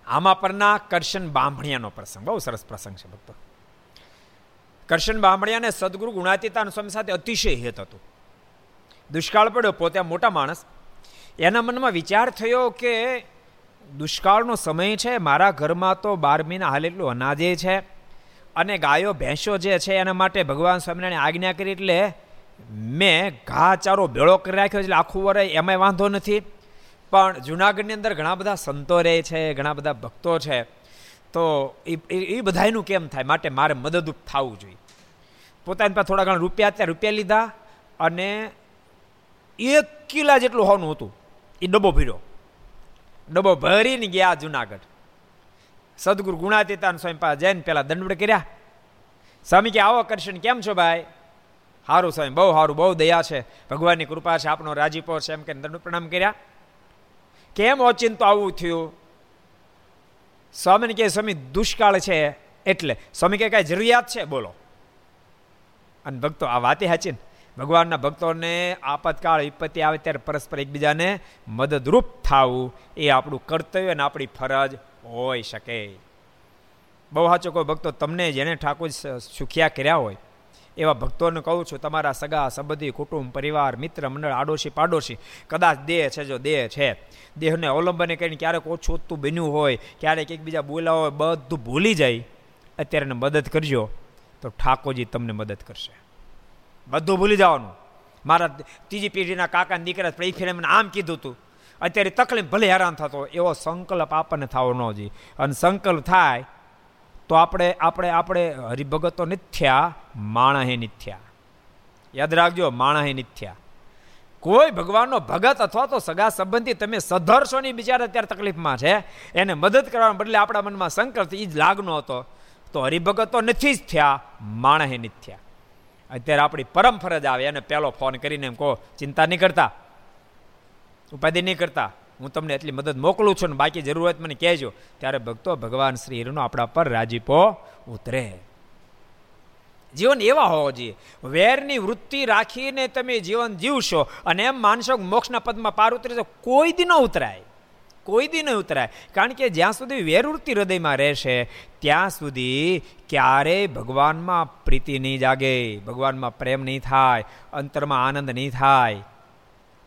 આમાં પરના કરશન બામણિયાનો પ્રસંગ, બહુ સરસ પ્રસંગ છે ભક્તો. કરશન બામણિયાને સદગુરુ ગુણાતીતાન સ્વામી સાથે અતિશય હેત હતું. દુષ્કાળ પડ્યો, પોતે મોટા માણસ. એના મનમાં વિચાર થયો કે દુષ્કાળનો સમય છે, મારા ઘરમાં તો બાર મહિના હાલ એટલું અનાજે છે અને ગાયો, ભેંસો જે છે, એના માટે ભગવાન સ્વામિનારાયણ આજ્ઞા કરી એટલે મેં ઘા ચારો ભેળો કરી રાખ્યો, એટલે આખું વરે એમાંય વાંધો નથી. પણ જુનાગઢની અંદર ઘણા બધા સંતો રહે છે, ઘણા બધા ભક્તો છે. તો એ એ બધાનું કેમ થાય? માટે મારે મદદરૂપ થવું જોઈએ. પોતાની પાસે થોડા ઘણા રૂપિયા ત્યાં રૂપિયા લીધા અને એક કિલા જેટલું હોનું હતું. એ ડબ્બો ભીડ્યો ડબ્બો ભરીને ગયા જુનાગઢ. સદગુરુ ગુણાતીતાન સ્વામી પાસે જઈને પેલા દંડવડ કર્યા. સ્વામી કે, આવો કરશે કેમ છો ભાઈ? સારું સ્વામી, બહુ સારું બહુ દયા છે. ભગવાનની કૃપા છે આપણો રાજીપો છે. એમ કે દંડ પ્રણામ કર્યા. કેમ ઓચિંતો આવું થયું? સ્વામીને કહે સ્વામી, દુષ્કાળ છે એટલે. સ્વામી કે, કાંઈ જરૂરિયાત છે? બોલો. અને ભક્તો, આ વાતે સાચી ને. ભગવાનના ભક્તોને આપતકાળ વિપત્તિ આવે ત્યારે પરસ્પર એકબીજાને મદદરૂપ થવું એ આપણું કર્તવ્ય અને આપણી ફરજ હોઈ શકે. બહુ સાચો કોઈ ભક્તો તમને જેને ઠાકોર સુખિયા કર્યા હોય, એવા ભક્તોને કહું છું, તમારા સગા, સંબંધી, કુટુંબ, પરિવાર, મિત્ર, મંડળ, આડોશી, પાડોશી, કદાચ દેહ છે જો દેહ છે, દેહને અવલંબને કરીને ક્યારેક ઓછું ઓછું બન્યું હોય, ક્યારેક એકબીજા બોલાવો હોય, બધું ભૂલી જાય, અત્યારે મદદ કરજો, તો ઠાકોરજી તમને મદદ કરશે. બધું ભૂલી જવાનું. મારા ત્રીજી પેઢીના કાકાના દીકરા એ ફેરે મને આમ કીધું હતું અત્યારે તકલીફ ભલે હેરાન થતો એવો સંકલ્પ આપણને થવો ન જોઈએ. અને સંકલ્પ થાય તો આપણે આપણે આપણે હરિભગતો નિથ્યા માણહે નિથ્યા યાદ રાખજો માણહે નિથ્યા કોઈ ભગવાનનો ભગત અથવા તો સગા સંબંધી તમે સધર્ષોની બિચારા અત્યારે તકલીફમાં છે. એને મદદ કરવાના બદલે આપણા મનમાં સંકલ્પ એ જ લાગનો હતો. તો હરિભગત તો નથી જ થયા માણહે નિથ્યા અત્યારે આપણી પરમ ફરજ આવે, એને પહેલો ફોન કરીને એમ કહો, ચિંતા નહીં કરતા, ઉપાધિ નહીં કરતા, હું તમને એટલી મદદ મોકલું છું ને બાકી જરૂરત મને કહેજો. ત્યારે ભક્તો ભગવાન શ્રી હિરનો આપણા પર રાજીપો ઉતરે. જીવન એવા હોવો જોઈએ. વેરની વૃત્તિ રાખીને તમે જીવન જીવશો અને એમ માનશો મોક્ષના પદમાં પાર ઉતરે કોઈ દી ન ઉતરાય. કોઈ દી નહીં ઉતરાય. કારણ કે જ્યાં સુધી વેરૂર્તિ હૃદયમાં રહેશે, ત્યાં સુધી ક્યારેય ભગવાનમાં પ્રીતિ નહીં જાગે, ભગવાનમાં પ્રેમ નહીં થાય, અંતરમાં આનંદ નહીં થાય.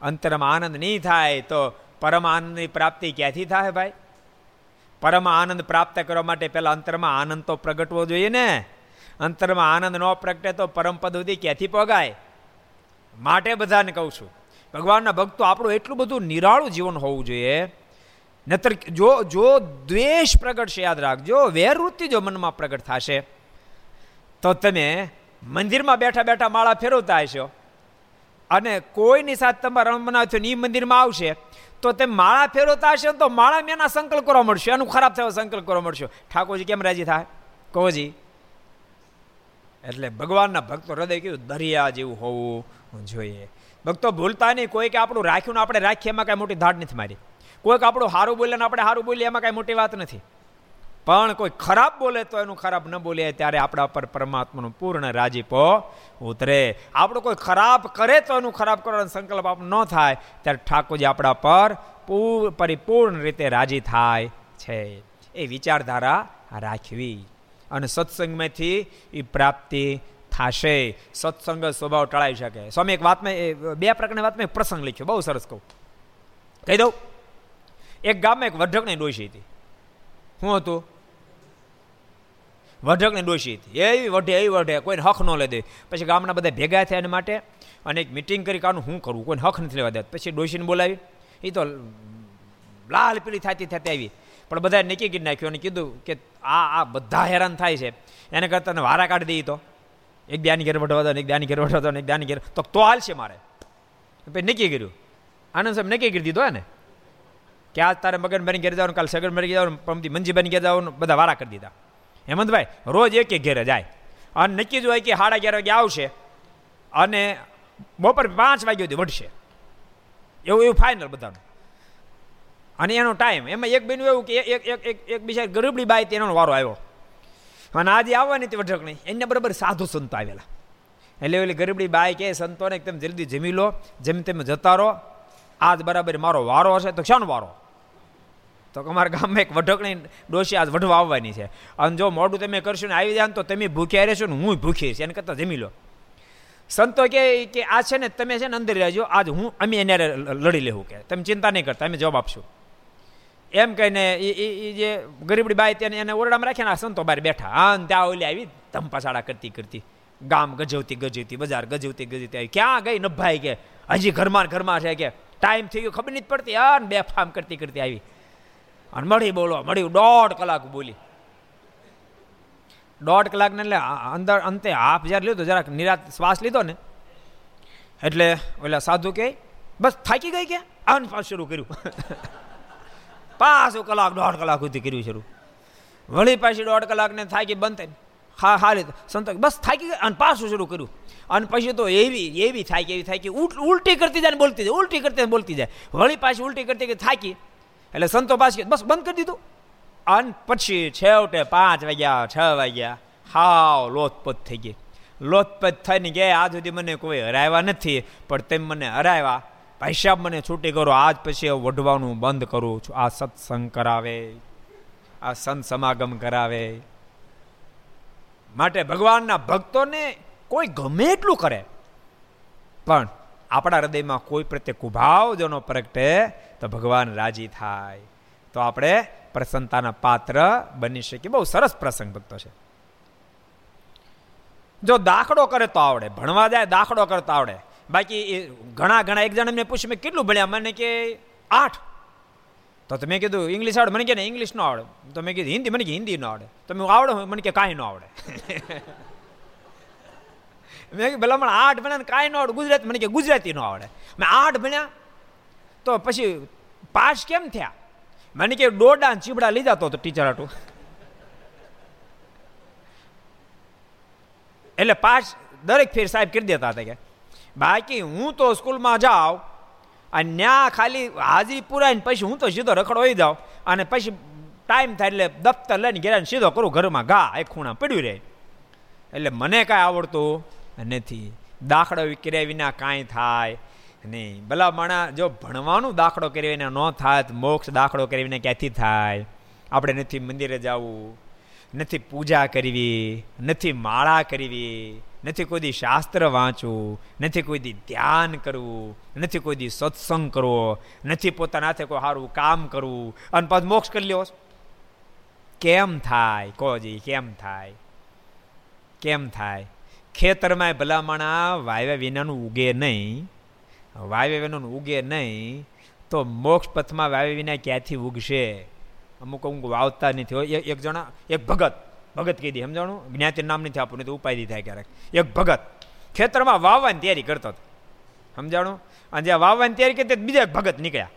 અંતરમાં આનંદ નહીં થાય તો પરમ આનંદની પ્રાપ્તિ ક્યાંથી થાય ભાઈ? પરમ આનંદ પ્રાપ્ત કરવા માટે પહેલાં અંતરમાં આનંદ તો પ્રગટવો જોઈએ ને. અંતરમાં આનંદ ન પ્રગટે તો પરમ પદ સુધી ક્યાંથી પગાય? માટે બધાને કહું છું, ભગવાનના ભક્તો આપણું એટલું બધું નિરાળું જીવન હોવું જોઈએ નતર જો જો દ્વેષ પ્રગટશે યાદ રાખજો, વેરવૃત્તિ જો મનમાં પ્રગટ થશે, તો તમે મંદિરમાં બેઠા બેઠા માળા ફેરવતા હશો. અને કોઈની સાથે તમારે રમના થયો એ મંદિરમાં આવશે. તો તે માળા ફેરવતા હશે તો માળા મેના સંકલ્પ કરવા મળશે, એનું ખરાબ થયો સંકલ્પ કરવા મળશે. ઠાકોરજી કેમ રાજી થાય? કહોજી એટલે ભગવાનના ભક્તો હૃદય કીધું, દરિયા જેવું હોવું જોઈએ. ભક્તો ભૂલતા નહીં, કોઈ કે આપણું રાખ્યું ને આપણે રાખીએ, એમાં કાંઈ મોટી ધાડ નથી મારી. કોઈક આપણું સારું બોલે ને આપણે સારું બોલીએ, એમાં કાંઈ મોટી વાત નથી. પણ કોઈ ખરાબ બોલે તો એનું ખરાબ ન બોલે, ત્યારે આપણા પર પરમાત્માનું પૂર્ણ રાજીપો ઉતરે. આપણો કોઈ ખરાબ કરે તો એનું ખરાબ કરવાનો સંકલ્પ આપ ન થાય, ત્યારે ઠાકોરજી આપણા પર પરિપૂર્ણ રીતે રાજી થાય છે. એ વિચારધારા રાખવી. અને સત્સંગમાંથી એ પ્રાપ્તિ થશે. સત્સંગ સ્વભાવ ટળાવી શકે. સ્વામી, એક વાતમાં બે પ્રકારની વાતમાં પ્રસંગ લખ્યો. બહુ સરસ કહું. કહી દઉં. એક ગામમાં એક વઢકની ડોશી હતી. શું હતું? વઢકની ડોશી હતી. એવી વઢે એવી વઢે, કોઈને હક ન લે દે. પછી ગામના બધા ભેગા થયા એના માટે અને એક મિટિંગ કરી કાનું શું કરવું? કોઈને હક નથી લેવા દે પછી ડોશીને બોલાવી. એ તો લાલ પીળી થતી થતી આવી. પણ બધાએ નક્કી કરી નાખ્યું અને કીધું કે આ આ બધા હેરાન થાય છે. એને કરતાં વારા કાઢી દઈએ તો. એક દાની ઘેર વઢવા દો એક દાની ઘેર વઢવા દો એક દાની ઘેર. તો તો હાલશે મારે. પછી નક્કી કર્યું. આનંદ સાહેબ નક્કી કરી દીધો ને કે આજ તારે મગન બની ઘેર જવાનું, કાલે સગન બની જવાનું પમતી મંજીભાઈ ઘેર જવાનું, બધા વારા કરી દીધા. હેમંતભાઈ, રોજ એક એક ઘેરે જાય. અને નક્કી જ હોય કે સાડા અગિયાર વાગે આવશે અને બપોર પાંચ વાગ્યા સુધી વઢશે. એવું એવું ફાઇનલ બધાનું. અને એનો ટાઈમ એમાં એક બેનું એવું કે એક એક એક એક બીજા ગરીબડી બાઈ તેનો વારો આવ્યો. અને આજે આવવાની તે વઢકણી એને બરાબર સાધુ સંતો આવેલા. એટલે એટલે ગરીબડી બાઈ કે સંતોને એકદમ જલ્દી જમી લો, જેમ તેમ જતા રહો. આજ બરાબર મારો વારો હશે, તો શાનો વારો? તો અમારા ગામમાં એક વઢકણી ડોશી આજ વઢવા આવવાની છે. અને જો મોડું તમે કરશો ને આવી જાય ને તો તમે ભૂખ્યા રહેશો ને હું ભૂખી છે એને કરતાં જમી લો. સંતો કે કે આ છે ને તમે છે ને અંદર રહેજો, આજ હું, અમે એને લડી લેવું કે. તમે ચિંતા નહીં કરતા, અમે જવાબ આપશું. એમ કહીને એ જે ગરીબડી બાઈ તેને એને ઓરડામાં રાખ્યા ને આ સંતો બહાર બેઠા. હા ત્યાં ઓલી આવી ધંપાસાડા કરતી કરતી. ગામ ગજવતી ગજવતી, બજાર ગજવતી ગજવતી આવી. ક્યાં ગઈ નભાઈ કે? હજી ઘરમાં ઘરમાં છે કે? ટાઈમ થઈ ગયો, ખબર નથી પડતી. હા બે ફામ કરતી કરતી આવી. અને મળી બોલો મળ્યું દોઢ કલાક બોલી. દોઢ કલાકને એટલે અંદર અંતે હાફ જ્યારે લીધો, જરાક નિરાત શ્વાસ લીધો ને, એટલે ઓલા સાધુ કે, બસ થાકી ગઈ કે? આને પાછું શરૂ કર્યું. પાછું કલાક, દોઢ કલાક સુધી કર્યું શરૂ. વળી પાછી દોઢ કલાકને થાકી બંધ થઈ હા હારી સંતો બસ થાકી ગઈ. અને પાછું શરૂ કર્યું. અને પછી તો એવી એવી થાય કે એવી થાય કે ઉલટી કરતી જાય બોલતી જાય, ઉલટી કરતી બોલતી જાય. વળી પાછી ઉલટી કરતી કે થાકી એટલે સંતો પાછી બસ બંધ કરી દીધું. અને પછી છેવટે પાંચ વાગ્યા, છ વાગ્યા, હાવ લોથપોથ થઈ ગઈ. લોથપત થઈને ગયા આજ સુધી મને કોઈ હરાવ્યા નથી, પણ તેમ મને હરાવ્યા. ભાઈ સાહેબ, મને છૂટી કરો, આજ પછી વઢવાનું બંધ કરું છું. આ સત્સંગ કરાવે. આ સંત સમાગમ કરાવે. માટે ભગવાનના ભક્તોને કોઈ ગમે એટલું કરે. પણ આપણા હૃદયમાં કોઈ પ્રત્યે કુભાવ જેનો પ્રગટે, તો ભગવાન રાજી થાય. તો આપણે પ્રસન્નતાના પાત્ર બની શકીએ. બહુ સરસ પ્રસંગ ભક્તો છે. જો દાખલો કરે તો આવડે. ભણવા જાય, દાખલો કરતા આવડે. બાકી એ ઘણા ઘણા એક જણા મેં પૂછ્યું, મેં કેટલું ભણ્યા? મને કે, આઠ. તો તમે કીધું, ઇંગ્લિશ આવડે? મને કે ઇંગ્લિશ નો આવડે. તો મેં કીધું, હિન્દી? મને કે, હિન્દી નો આવડે. તમે આવડે? મને કે, કાંઈ ન આવડે. મેં કીધું ભલામણ આઠ ભણ્યા કાંઈ ન આવડે, ગુજરાતી મને કે ગુજરાતી ન આવડે. મેં આઠ ભણ્યા, તો પછી પાસ કેમ થયા? મને કે દોડા ચીબડા લીધા તો ટીચર હતું એટલે પાસ દરેક ફેર સાહેબ કરી દેતા હતા કે, બાકી હું તો સ્કૂલમાં જાઉં અને ત્યાં ખાલી હાજરી પુરાઈને પછી હું તો સીધો રખડો હોઈ જાઉં અને પછી ટાઈમ થાય એટલે દફતર લઈને ઘેરાને સીધો કરું, ઘરમાં ઘા, એક ખૂણા પડ્યું રહે. એટલે મને કાંઈ આવડતું નથી દાખલો કર્યા વિના કાંઈ થાય નહીં. ભલા માણા જો ભણવાનું દાખલો કરી વિના ન થાય મોક્ષ દાખલો કરી વિના ક્યાંથી થાય? આપણે નથી મંદિરે જવું, નથી પૂજા કરવી, નથી માળા કરવી, નથી કોઈ દી શાસ્ત્ર વાંચવું, નથી કોઈ દી ધ્યાન કરવું, નથી કોઈ દી સત્સંગ કરવો, નથી પોતાના હાથે કોઈ સારું કામ કરવું, અને પછી મોક્ષ કરી લ્યો. કેમ થાય? કોજી કેમ થાય? કેમ થાય? ખેતરમાં ભલામણા વાવ્યા વિનાનું ઉગે નહીં વાવ્યા વિનાનું ઉગે નહીં, તો મોક્ષ પથમાં વાવ્યા વિના ક્યાંથી ઉગશે? અમુક અમુક વાવતા નથી એક જણા, એક ભગત ભગત કહી દે, સમજાણું? જ્ઞાતિ નામ નથી આપવું નહીં તો ઉપાધિ થાય ક્યારેક. એક ભગત, ખેતરમાં વાવવાની તૈયારી કરતો હતો. સમજાણું? અને જ્યાં વાવવાની તૈયારી કરતી બીજા ભગત નીકળ્યા.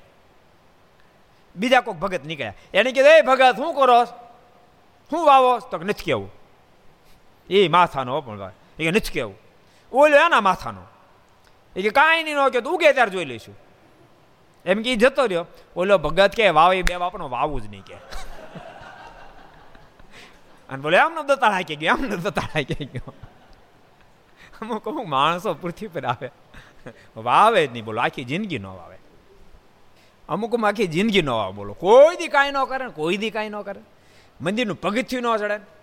બીજા કોઈક ભગત નીકળ્યા. એને કીધું, એ ભગત, શું કરો શું વાવો તો નથી કેવું. એ માથાનો પણ ભાઈ એ નથી કેવું. ઓલો એના માથાનો. એ કે કાંઈ નહીં, ન કે તું ઉગે ત્યારે જોઈ લઈશું. એમ કે જતો રહ્યો. ઓલો ભગત કે, વાવે બે બાપનો વાવું જ નહીં કે. અને બોલે, આમનો દતાળ હાકી ગયો, આમનો દતાળ હાકી ગયો. અમુક અમુક માણસો પૃથ્વી પર આવે. વાવે જ નહીં, બોલો, આખી જિંદગી ન વાવે. અમુક આખી જિંદગી ન વાવે, બોલો. કોઈ દી કાંઈ ન કરે કોઈ દી કાંઈ ન કરે. મંદિરનું પગથિયું ન ચડે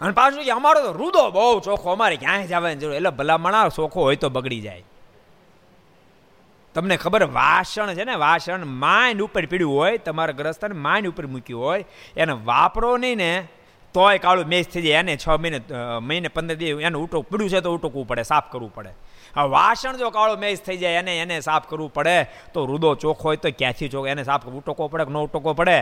અને પાછું અમારો તો રુદો બહુ ચોખ્ખો, અમારે ક્યાંય જવાની જરૂર, એટલે ભલામણા ચોખ્ખો હોય તો બગડી જાય. તમને ખબર વાસણ છે ને, વાસણ માંડ ઉપર પીડ્યું હોય, તમારા ગ્રસ્તને માંડ ઉપર મૂક્યું હોય, એને વાપરો નહીં ને, તોય કાળું મેચ થઈ જાય, એને છ મહિને મહિને પંદર દિવસ એને ઉટો પીડ્યું છે તો ઉટકવું પડે, સાફ કરવું પડે. આ વાસણ જો કાળો મેચ થઈ જાય, એને એને સાફ કરવું પડે, તો રૂદો ચોખ્ખો હોય તો ક્યાંથી ચોખ્ખો, એને સાફ ઉટકવો પડે કે ન ઉટકવો પડે?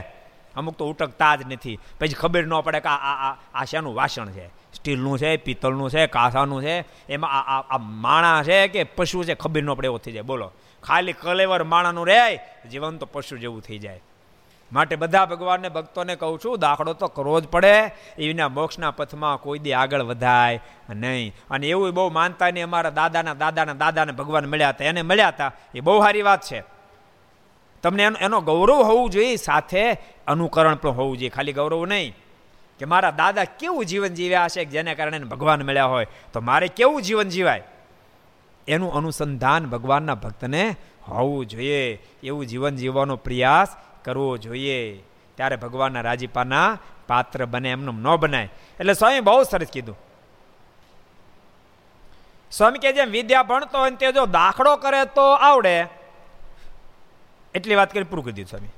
અમુક તો ઉટકતા જ નથી. પછી ખબર ન પડે કે આ આ શાનું વાસણ છે. સ્ટીલનું છે, પિત્તળનું છે, કાંસાનું છે. એમાં આ આ માણા છે કે પશુ છે, ખબર ન પડે એવો થઈ જાય. બોલો. ખાલી કલેવર માણાનું રહે જીવન તો પશુ જેવું થઈ જાય. માટે બધા ભગવાનને ભક્તોને કહું છું, દાખલો તો કરવો જ પડે. એના મોક્ષના પથમાં કોઈ દી આગળ વધાય નહીં. અને એવું બહુ માનતા નહીં અમારા દાદાના દાદાના દાદાને ભગવાન મળ્યા હતા. એને મળ્યા હતા. એ બહુ સારી વાત છે. તમને એનો એનો ગૌરવ હોવું જોઈએ, સાથે અનુકરણ પણ હોવું જોઈએ. ખાલી ગૌરવ નહીં કે મારા દાદા કેવું જીવન જીવ્યા હશે જેને કારણે ભગવાન મળ્યા હોય. તો મારે કેવું જીવન જીવાય? એનું અનુસંધાન ભગવાનના ભક્તને હોવું જોઈએ. એવું જીવન જીવવાનો પ્રયાસ કરવો જોઈએ. ત્યારે ભગવાનના રાજીપાના પાત્ર બને, એમનું ન બનાય. એટલે સ્વામી બહુ સરસ કીધું. સ્વામી કે જેમ વિદ્યા ભણતો હોય તે જો દાખલો કરે તો આવડે. એટલી વાત કરી પૂરું કરી દીધું સ્વામી.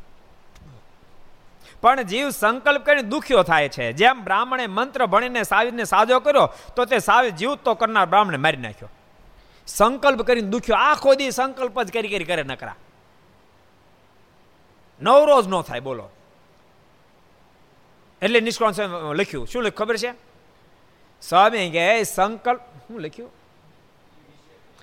પણ જીવ સંકલ્પ કરીને દુખ્યો થાય છે. જેમ બ્રાહ્મણે મંત્ર ભણીને સાવિદને સાજો કર્યો, તો તે સાવિદ જીવ તો કરનાર બ્રાહ્મણે મારી નાખ્યો. સંકલ્પ કરીને દુખ્યો. આખો દી સંકલ્પ જ કરી કરી કરે નકરા. નવરોજ ન થાય, બોલો. એટલે નિષ્કોણ લખ્યું. શું લખ્યું ખબર છે? સ્વામી કે સંકલ્પ શું લખ્યું?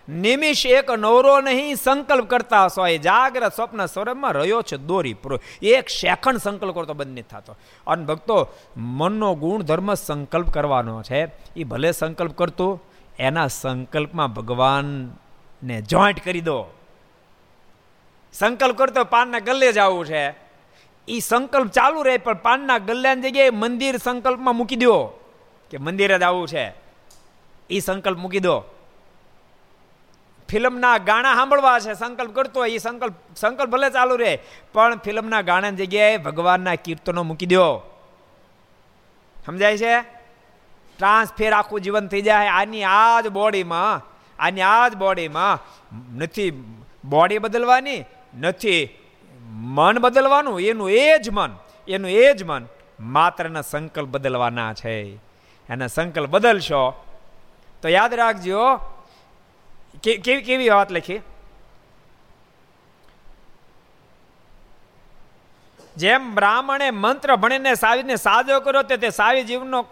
નિમિષ એક નવરો નહીં, સંકલ્પ કરતા હોય જાગ્રત સ્વપ્ન સ્વરૂપમાં રહ્યો છે, દોરી પૂરો. એક સેકન્ડ સંકલ્પ કરતો બંધ નથી થતો. અને ભક્તો, મનનો ગુણ ધર્મ સંકલ્પ કરવાનો છે. એ ભલે સંકલ્પ કરતું, એના સંકલ્પમાં ભગવાનને જોઈન્ટ કરી દો. સંકલ્પ કરતો પાનના ગલ્લે જવું છે. એ સંકલ્પ ચાલુ રહે, પણ પાનના ગલ્લાની જગ્યાએ મંદિર સંકલ્પમાં મૂકી દો કે મંદિરે જ આવવું છે. એ સંકલ્પ મૂકી દો ફિલ્મના ગાણા સાંભળવા છે. સંકલ્પ કરતો હોય એ સંકલ્પ સંકલ્પ ભલે ચાલુ રહે, પણ ફિલ્મના ગાણાની જગ્યાએ ભગવાનના કીર્તનો મૂકી દો સમજાય છે? ટ્રાન્સફેર આખું જીવન થઈ જાય. આની આ જ બોડીમાં, આની આ જ બોડીમાં નથી બોડી બદલવાની, નથી મન બદલવાનું, એનું એ જ મન, એનું એ જ મન માત્રના સંકલ્પ બદલવાના છે. એના સંકલ્પ બદલશો, તો યાદ રાખજો કેવી કેવી વાત લખી? જેમ બ્રાહ્મણે મંત્ર ભણીને સાવીને સાજો કર્યો તે સાવી જીવનો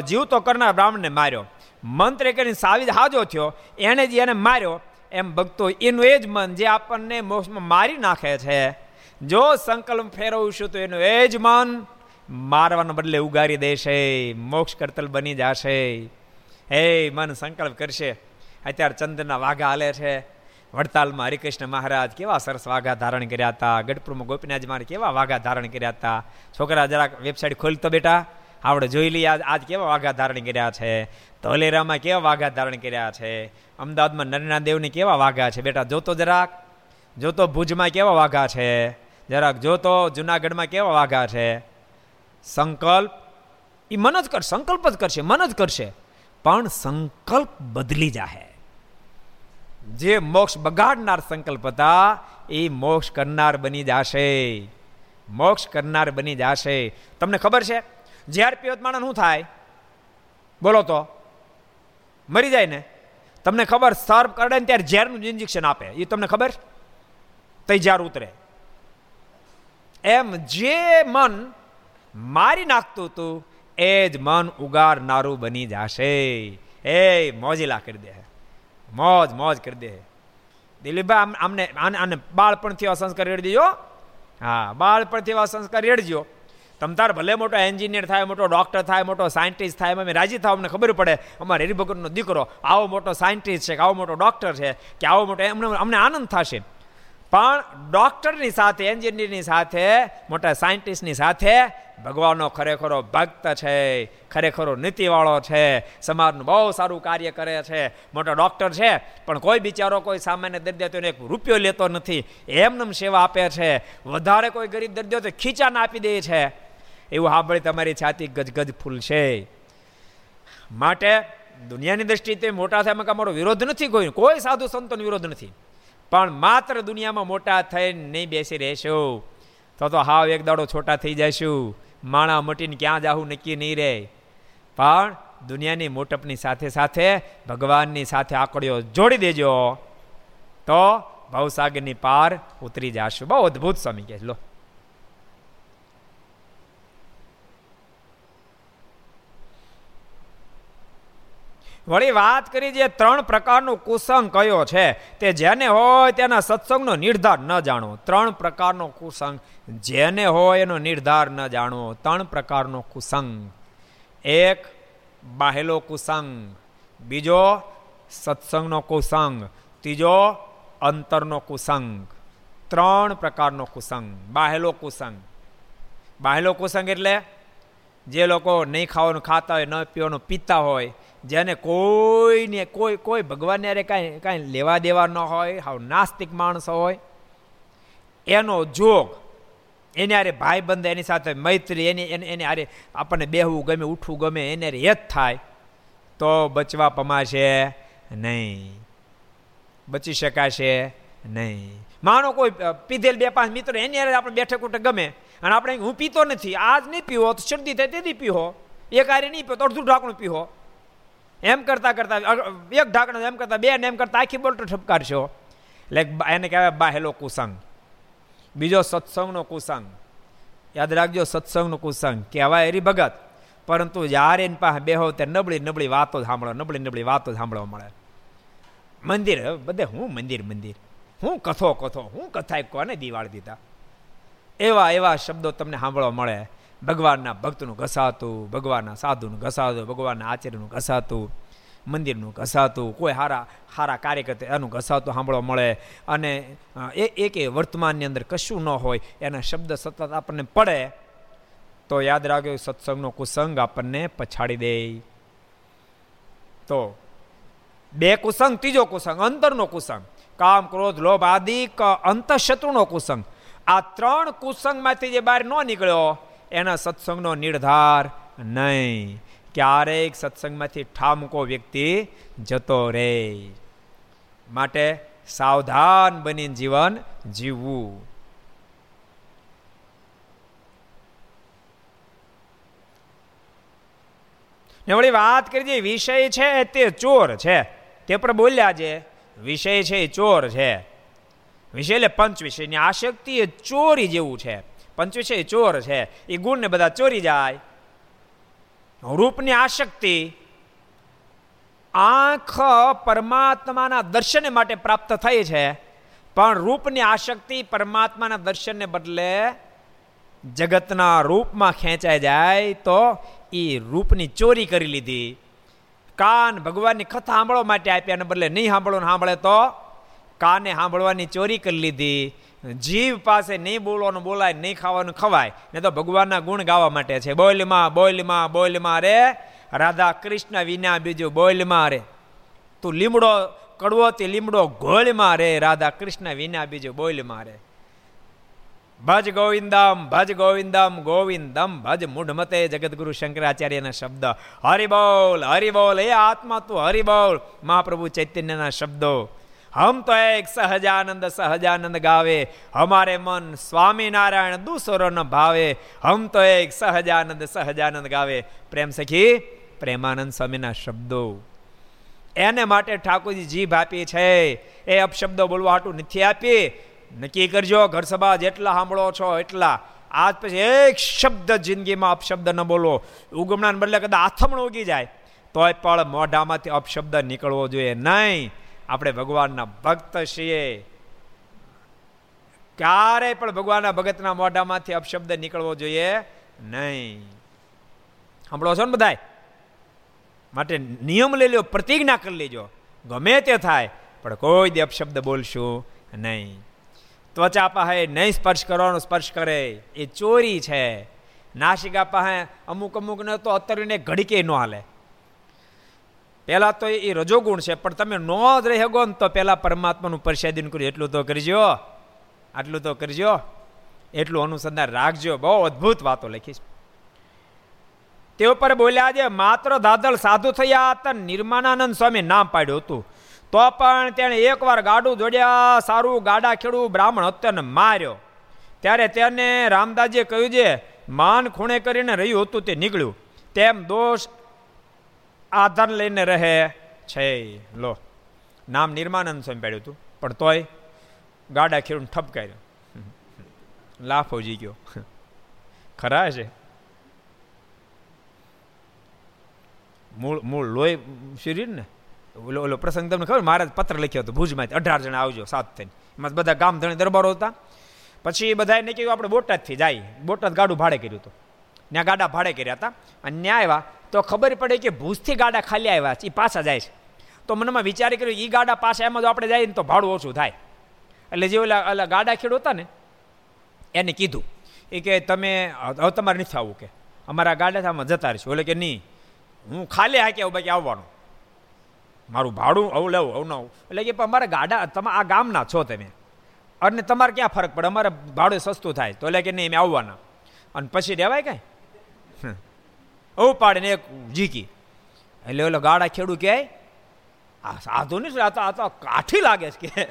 જીવ તો કરનાર બ્રાહ્મણને માર્યો. મંત્ર કરીને સાવી હાજો થયો એણે જ એને માર્યો. એમ ભક્તો, એનું એ જ મન જે આપણને મોક્ષમાં મારી નાખે છે. જો સંકલ્પ ફેરવશું તો એનું એ જ મન મારવાને બદલે ઉગારી દેશે, મોક્ષ કરતલ બની જશે. હે, મન સંકલ્પ કરશે. અત્યારે ચંદ્રના વાઘા હાલે છે. વડતાલમાં હરિકૃષ્ણ મહારાજ કેવા સરસ વાઘા ધારણ કર્યા હતા? ગઢપુરમાં ગોપીનાથ મહારાજ કેવા વાઘા ધારણ કર્યા હતા? છોકરા જરાક વેબસાઇટ ખોલતો બેટા. આપણે જોઈ લઈએ આજ કેવા વાઘા ધારણ કર્યા છે. ધોલેરામાં કેવા વાઘા ધારણ કર્યા છે? અમદાવાદમાં નરેના દેવની કેવા વાઘા છે? બેટા, જોતો જરાક. જોતો ભુજમાં કેવા વાઘા છે? જરાક જોતો જુનાગઢમાં કેવા વાઘા છે? સંકલ્પ? એ મન જ કરશે સંકલ્પ જ કરશે, મન જ કરશે. પણ સંકલ્પ બદલી જાહે. જે મોક્ષ બગાડનાર સંકલ્પ હતા, એ મોક્ષ કરનાર બની જશે. મોક્ષ કરનાર બની જશે. તમને ખબર છે? જ્યારે પીવત શું થાય? બોલો તો. મરી જાય ને? તમને ખબર સર્વ કરે ને ત્યારે ઝેરનું ઇન્જેક્શન આપે. એ તમને ખબર? તઈ ઝેર ઉતરે. એમ જે મન મારી નાખતું હતું, એ જ મન ઉગાડનારું બની જશે. એ મોજીલા કરી દે. મોજ મોજ કરી દે. દિલીપભાઈ, આમ આમને આને આને બાળપણથી એવા સંસ્કાર રેડજો હા, બાળપણથી એવા સંસ્કાર રેડજો તમ તાર ભલે મોટો એન્જિનિયર થાય, મોટો ડૉક્ટર થાય, મોટો સાયન્ટિસ્ટ થાય અમે રાજી થાવ, અમને ખબર પડે. અમારે હરિભગતનો દીકરો આવો મોટો સાયન્ટિસ્ટ છે કે આવો મોટો ડૉક્ટર છે કે આવો મોટો એમને અમને આનંદ થશે. પણ ડોક્ટરની સાથે, એન્જિનિયરની સાથે, મોટા સાયન્ટિસ્ટની સાથે ભગવાનનો ખરેખરો ભક્ત છે, ખરેખરો નીતિવાળો છે, સમાજનું બહુ સારું કાર્ય કરે છે, મોટો ડૉક્ટર છે, પણ કોઈ બિચારો કોઈ સામાન્ય દર્દીઓને એક રૂપિયો લેતો નથી એમને સેવા આપે છે, વધારે કોઈ ગરીબ દર્દીઓ તો ખીચાને આપી દે છે. એવું સાંભળી તમારી છાતી ગજગજ ફૂલશે. માટે દુનિયાની દ્રષ્ટિએ મોટા થાય અમારો વિરોધ નથી કોઈ કોઈ સાધુ સંતોનો વિરોધ નથી. પણ માત્ર દુનિયામાં મોટા થઈને નહીં બેસી રહેશો. તો તો હાવ એક દાડો છોટા થઈ જશું માણા મટીને ક્યાં જાવું નક્કી નહીં રહે. પણ દુનિયાની મોટપની સાથે સાથે ભગવાનની સાથે આંકડીઓ જોડી દેજો. તો ભવસાગરની પાર ઉતરી જશું. બહુ અદભુત સ્વામી કહે લો. વળી વાત કરી જે ત્રણ પ્રકારનો કુસંગ કયો છે, તે જેને હોય તેના સત્સંગનો નિર્ધાર ન જાણવો ત્રણ પ્રકારનો કુસંગ. જેને હોય એનો નિર્ધાર ન જાણવો ત્રણ પ્રકારનો કુસંગ. એક, બાહેલો કુસંગ. બીજો, સત્સંગનો કુસંગ. ત્રીજો, અંતરનો કુસંગ. ત્રણ પ્રકારનો કુસંગ. બાહેલો કુસંગ. બાહેલો કુસંગ એટલે જે લોકો નહીં ખાવાનું ખાતા હોય, ન પીવાનું પીતા હોય જેને કોઈને કોઈ કોઈ ભગવાનને અરે કાંઈ કાંઈ લેવા દેવા ન હોય, હાવ નાસ્તિક માણસો હોય, એનો જોગ, એને અરે ભાઈબંધ એની સાથે મૈત્રી, એની એને એને અરે આપણને બેહવું ગમે, ઉઠવું ગમે, એને અરે હેત થાય, તો બચવા પમાશે નહીં. બચી શકાશે નહીં. માનો કોઈ પીધેલ બે પાંચ મિત્રો, એની અરે આપણે બેઠક ઉઠે ગમે, અને આપણે હું પીતો નથી. આજ નહીં પીવો, તો શરદી થાય, તેથી પીવો. એક આરે નહીં પીવો, તો અડધું ઢાંકણું પીવો. એમ કરતા કરતા એક ઢાંકણ એમ કરતા બે ને એમ કરતા આખી બોલટો ઠપકારશો. એટલે એને કહેવાય બાહેલો કુસંગ. બીજો સત્સંગનો કુસંગ. યાદ રાખજો સત્સંગનો કુસંગ. કહેવાય એરી ભગત પરંતુ જ્યારે એની પાસે બેહો તે નબળી નબળી વાતો સાંભળો નબળી નબળી વાતો સાંભળવા મળે. મંદિર બધે હું મંદિર મંદિર? હું કથો કથો, હું કથા કોને દિવાળી દીધા? એવા એવા શબ્દો તમને સાંભળવા મળે. ભગવાનના ભક્તનું ઘસાતું, ભગવાનના સાધુનું ઘસાતું, ભગવાનના આચાર્યનું ઘસાતું, મંદિરનું ઘસાતું, કોઈ સારા કરતા એનું ઘસાતું સાંભળવા મળે. અને એ, એક વર્તમાનની અંદર કશું ન હોય, એના શબ્દ સતત આપણને પડે, તો યાદ રાખ્યો સત્સંગનો કુસંગ આપણને પછાડી દે. તો, બે કુસંગ, ત્રીજો કુસંગ, અંતરનો કુસંગ. કામ, ક્રોધ, લોભ આદિ અંતઃશત્રુનો કુસંગ. આ ત્રણ કુસંગમાંથી જે બહાર ન નીકળ્યો એના સત્સંગનો નિર્ધાર નહીં. ક્યારેક સત્સંગમાંથી ઠામકો વ્યક્તિ જતો રહે માટે સાવધાન બની જીવન જીવવું. ને વળી વાત કરી જે વિષય છે તે ચોર છે. તે પર બોલ્યા છે વિષય છે એ ચોર છે. વિષય એટલે પંચ વિષયની આશક્તિ એ ચોરી જેવું છે. પંચવિષય ચોર છે. એ ગુણને બધા ચોરી જાય. રૂપની આશક્તિ આંખ પરમાત્માના દર્શન માટે પ્રાપ્ત થઈ છે. પણ રૂપની આશક્તિ પરમાત્માના દર્શનને બદલે જગતના રૂપમાં ખેંચાઈ જાય તો એ રૂપની ચોરી કરી લીધી. કાન ભગવાનની કથા સાંભળવા માટે આપ્યા ને બદલે નહીં સાંભળો સાંભળે તો કાને સાંભળવાની ચોરી કરી લીધી. જીવ પાસે નહીં બોલવાનું બોલાય, નહીં ખાવાનું ખવાય ને તો ભગવાનના ગુણ ગાવા માટે છે. બોલમાં બોલમાં બોલમાં રે. રાધા કૃષ્ણ વિના બીજું બોલમાં રે. તું લીમડો કડવો તે લીમડો ગોળમાં રે. રાધા કૃષ્ણ વિના બીજું બોલમાં રે. ભજ ગોવિંદમ ભજ ગોવિંદમ ગોવિંદમ, ભજ મૂઢમતે જગતગુરુ શંકરાચાર્યના શબ્દ. હરિબોલ હરિબોલ એ આત્મા તું હરિબોલ મહાપ્રભુ ચૈતન્યના શબ્દો. હમ તો એક સહજાનંદ સહજાનંદ ગાવે. હમારે મન સ્વામિનારાયણ દૂસરો ન ભાવે. હમ તો એક સહજાનંદ સહજાનંદ ગાવે. પ્રેમ સખી, પ્રેમાનંદ સ્વામીના શબ્દો. એને માટે ઠાકોરજી જીભ આપી છે. એ અપશબ્દો બોલવા હાટું નથી આપી. નક્કી કરજો, ઘર સભા જેટલા સાંભળો છો એટલા. આજ પછી એક શબ્દ જિંદગીમાં અપશબ્દ ન બોલો. ઉગમણાને બદલે કદાચ આથમણ ઉગી જાય. તોય પણ મોઢામાંથી અપશબ્દ નીકળવો જોઈએ નહીં. આપણે ભગવાનના ભક્ત છીએ. ક્યારેય પણ ભગવાનના ભગતના મોઢામાંથી અપશબ્દ નીકળવો જોઈએ? નહીં. સાંભળો છો ને બધાય? માટે નિયમ લઈ લો પ્રતિજ્ઞા કરી લેજો. ગમે તે થાય, પણ કોઈ દે અપશબ્દ બોલશું નહીં. ત્વચા પાસે નહીં સ્પર્શ કરવાનો સ્પર્શ કરે. એ ચોરી છે. નાસિકા પાસે અમુક અમુકને તો અત્યારે ઘડીકે ન હાલે. પહેલાં તો એ રજોગુણ છે, પણ તમે ન જ રહી શકો ને તો પહેલાં પરમાત્માનું પરસાદીન કર્યું. એટલું તો કરજો. આટલું તો કરજો. એટલું અનુસંધાન રાખજો. બહુ અદ્ભુત વાતો લખીશ તે ઉપર બોલ્યા છે, માત્ર દાદલ સાધુ થયા હતા નિર્માનાનંદ સ્વામી નામ પાડ્યું હતું. તો પણ તેણે એકવાર ગાડું જોડ્યા, સારું ગાડા ખેડું બ્રાહ્મણ હત્યાને માર્યો. ત્યારે તેને રામદાસજીએ કહ્યું છે, માન ખૂણે કરીને રહ્યું હતું તે નીકળ્યું. તેમ દોષ આધાર લઈને રહે છે લો, નામ નિર્માનંદ સ્વામી પાડ્યું હતું પણ તોય ગાડા ખેડૂત ઠપકાર્યો લાફો જી ગયો ખરા છે. મૂળ મૂળ લોહી શરીર ને? ઓલો ઓલો પ્રસંગ તમને ખબર? મહારાજ પત્ર લખ્યો હતો ભુજમાંથી અઢાર જણા આવજો સાત થઈને. એમાં બધા ગામ ધણી દરબારો હતા. પછી બધાએ કહ્યું, આપણે બોટાદથી જાય. બોટાદ ગાડું ભાડે કર્યું હતું. ત્યાં ગાડા ભાડે કર્યા હતા. અને ત્યાં આવ્યા. તો ખબર પડે કે ભૂસથી ગાડા ખાલી આવ્યા એ પાછા જાય છે. તો મનમાં વિચારી કર્યો એ ગાડા પાછા એમાં જો આપણે જઈએ ને તો ભાડું ઓછું થાય. એટલે જે ઓલા ઓલા ગાડા ખેડૂત હતા ને, એને કીધું એ કે તમે હવે તમારે નથી આવવું કે. અમારા ગાડા આમાં જતા રહીશું. એટલે કે નહીં, હું ખાલી હાકે આવું, બાકી આવવાનું. મારું ભાડું આવું લેવું, આવું ના એટલે કે અમારા ગાડા, તમે આ ગામના છો તમે. અને તમારે ક્યાં ફરક પડે? અમારે ભાડું સસ્તું થાય. તો એટલે કે નહીં એમ આવવાના. અને પછી દેવાય કાંઈ? ઓ પાડે ને એક જીકી એટલે ઓલો ગાડા ખેડું કે આ સાધુ નહીં, આ તો આ તો કાઠી લાગે છે. કે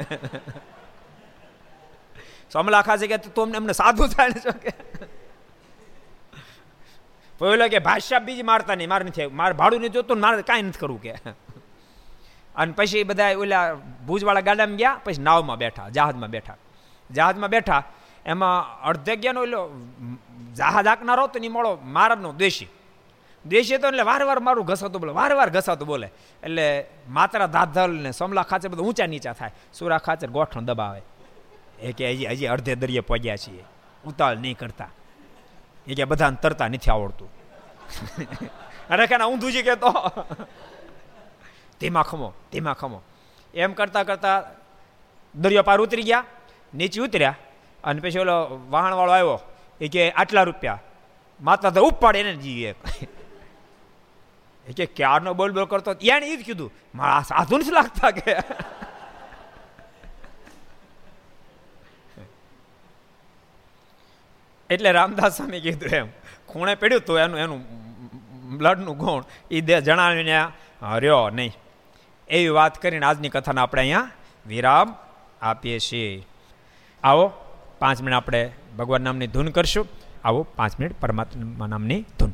સમલાખા છે કે, તું એમને સાધુ થાય ને કે? પેલો કે ભાષા બીજી મારતા નહીં, મારે નથી મારે ભાડું નહીં જોતું મારે કાંઈ નથી કરવું કે. અને પછી બધા ઓલા ભુજવાળા ગાડામાં ગયા, પછી નાવમાં બેઠા, જહાજમાં બેઠા. જહાજમાં બેઠા, એમાં અડધે ગયાનો ઓલો જહાજ આંકનારો તો નહીં મળો મારનો દેશી. દેશી તો એટલે વાર વાર મારું ઘસાતું બોલે વાર વાર ઘસાતું બોલે. એટલે માત્ર દાધલ ને સમલા ખાચર બધું ઊંચા નીચા થાય. સુરા ખાચર ગોઠણ દબાવે. એ કે હજી હજી અડધે દરિયે પહોંચ્યા છીએ. ઉતાળ નહીં કરતા. એ કે બધાને તરતા નથી આવડતું. અરે કે ઊંધું છે કે તો ધીમા ખમો ધીમા ખમો. એમ કરતા કરતા દરિયો પાર ઉતરી ગયા, નીચે ઉતર્યા અને પછી ઓલો વાહણવાળો આવ્યો. એ કે આટલા રૂપિયા. માતા તો ઉપાડે એને જીવે કે ક્યારનો બોલ બોલ કરતો એને એ જ કીધું, મારા સાધુ નથી લાગતા કે? એટલે રામદાસ સ્વામી કીધું એમ, ખૂણે પડ્યું તો એનું એનું બ્લડનું ગુણ. એ દે જણાવીને રહ્યો નહીં. એવી વાત કરીને આજની કથાને આપણે અહીંયા વિરામ આપીએ છીએ. આવો, પાંચ મિનિટ આપણે ભગવાન નામની ધૂન કરશું. આવો, પાંચ મિનિટ પરમાત્મા નામની ધૂન.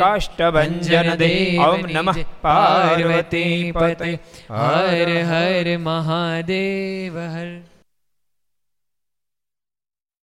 કાષ્ટભંજન દેવ ઓમ નમઃ પાર્વતી પતે હર હર મહાદેવ હર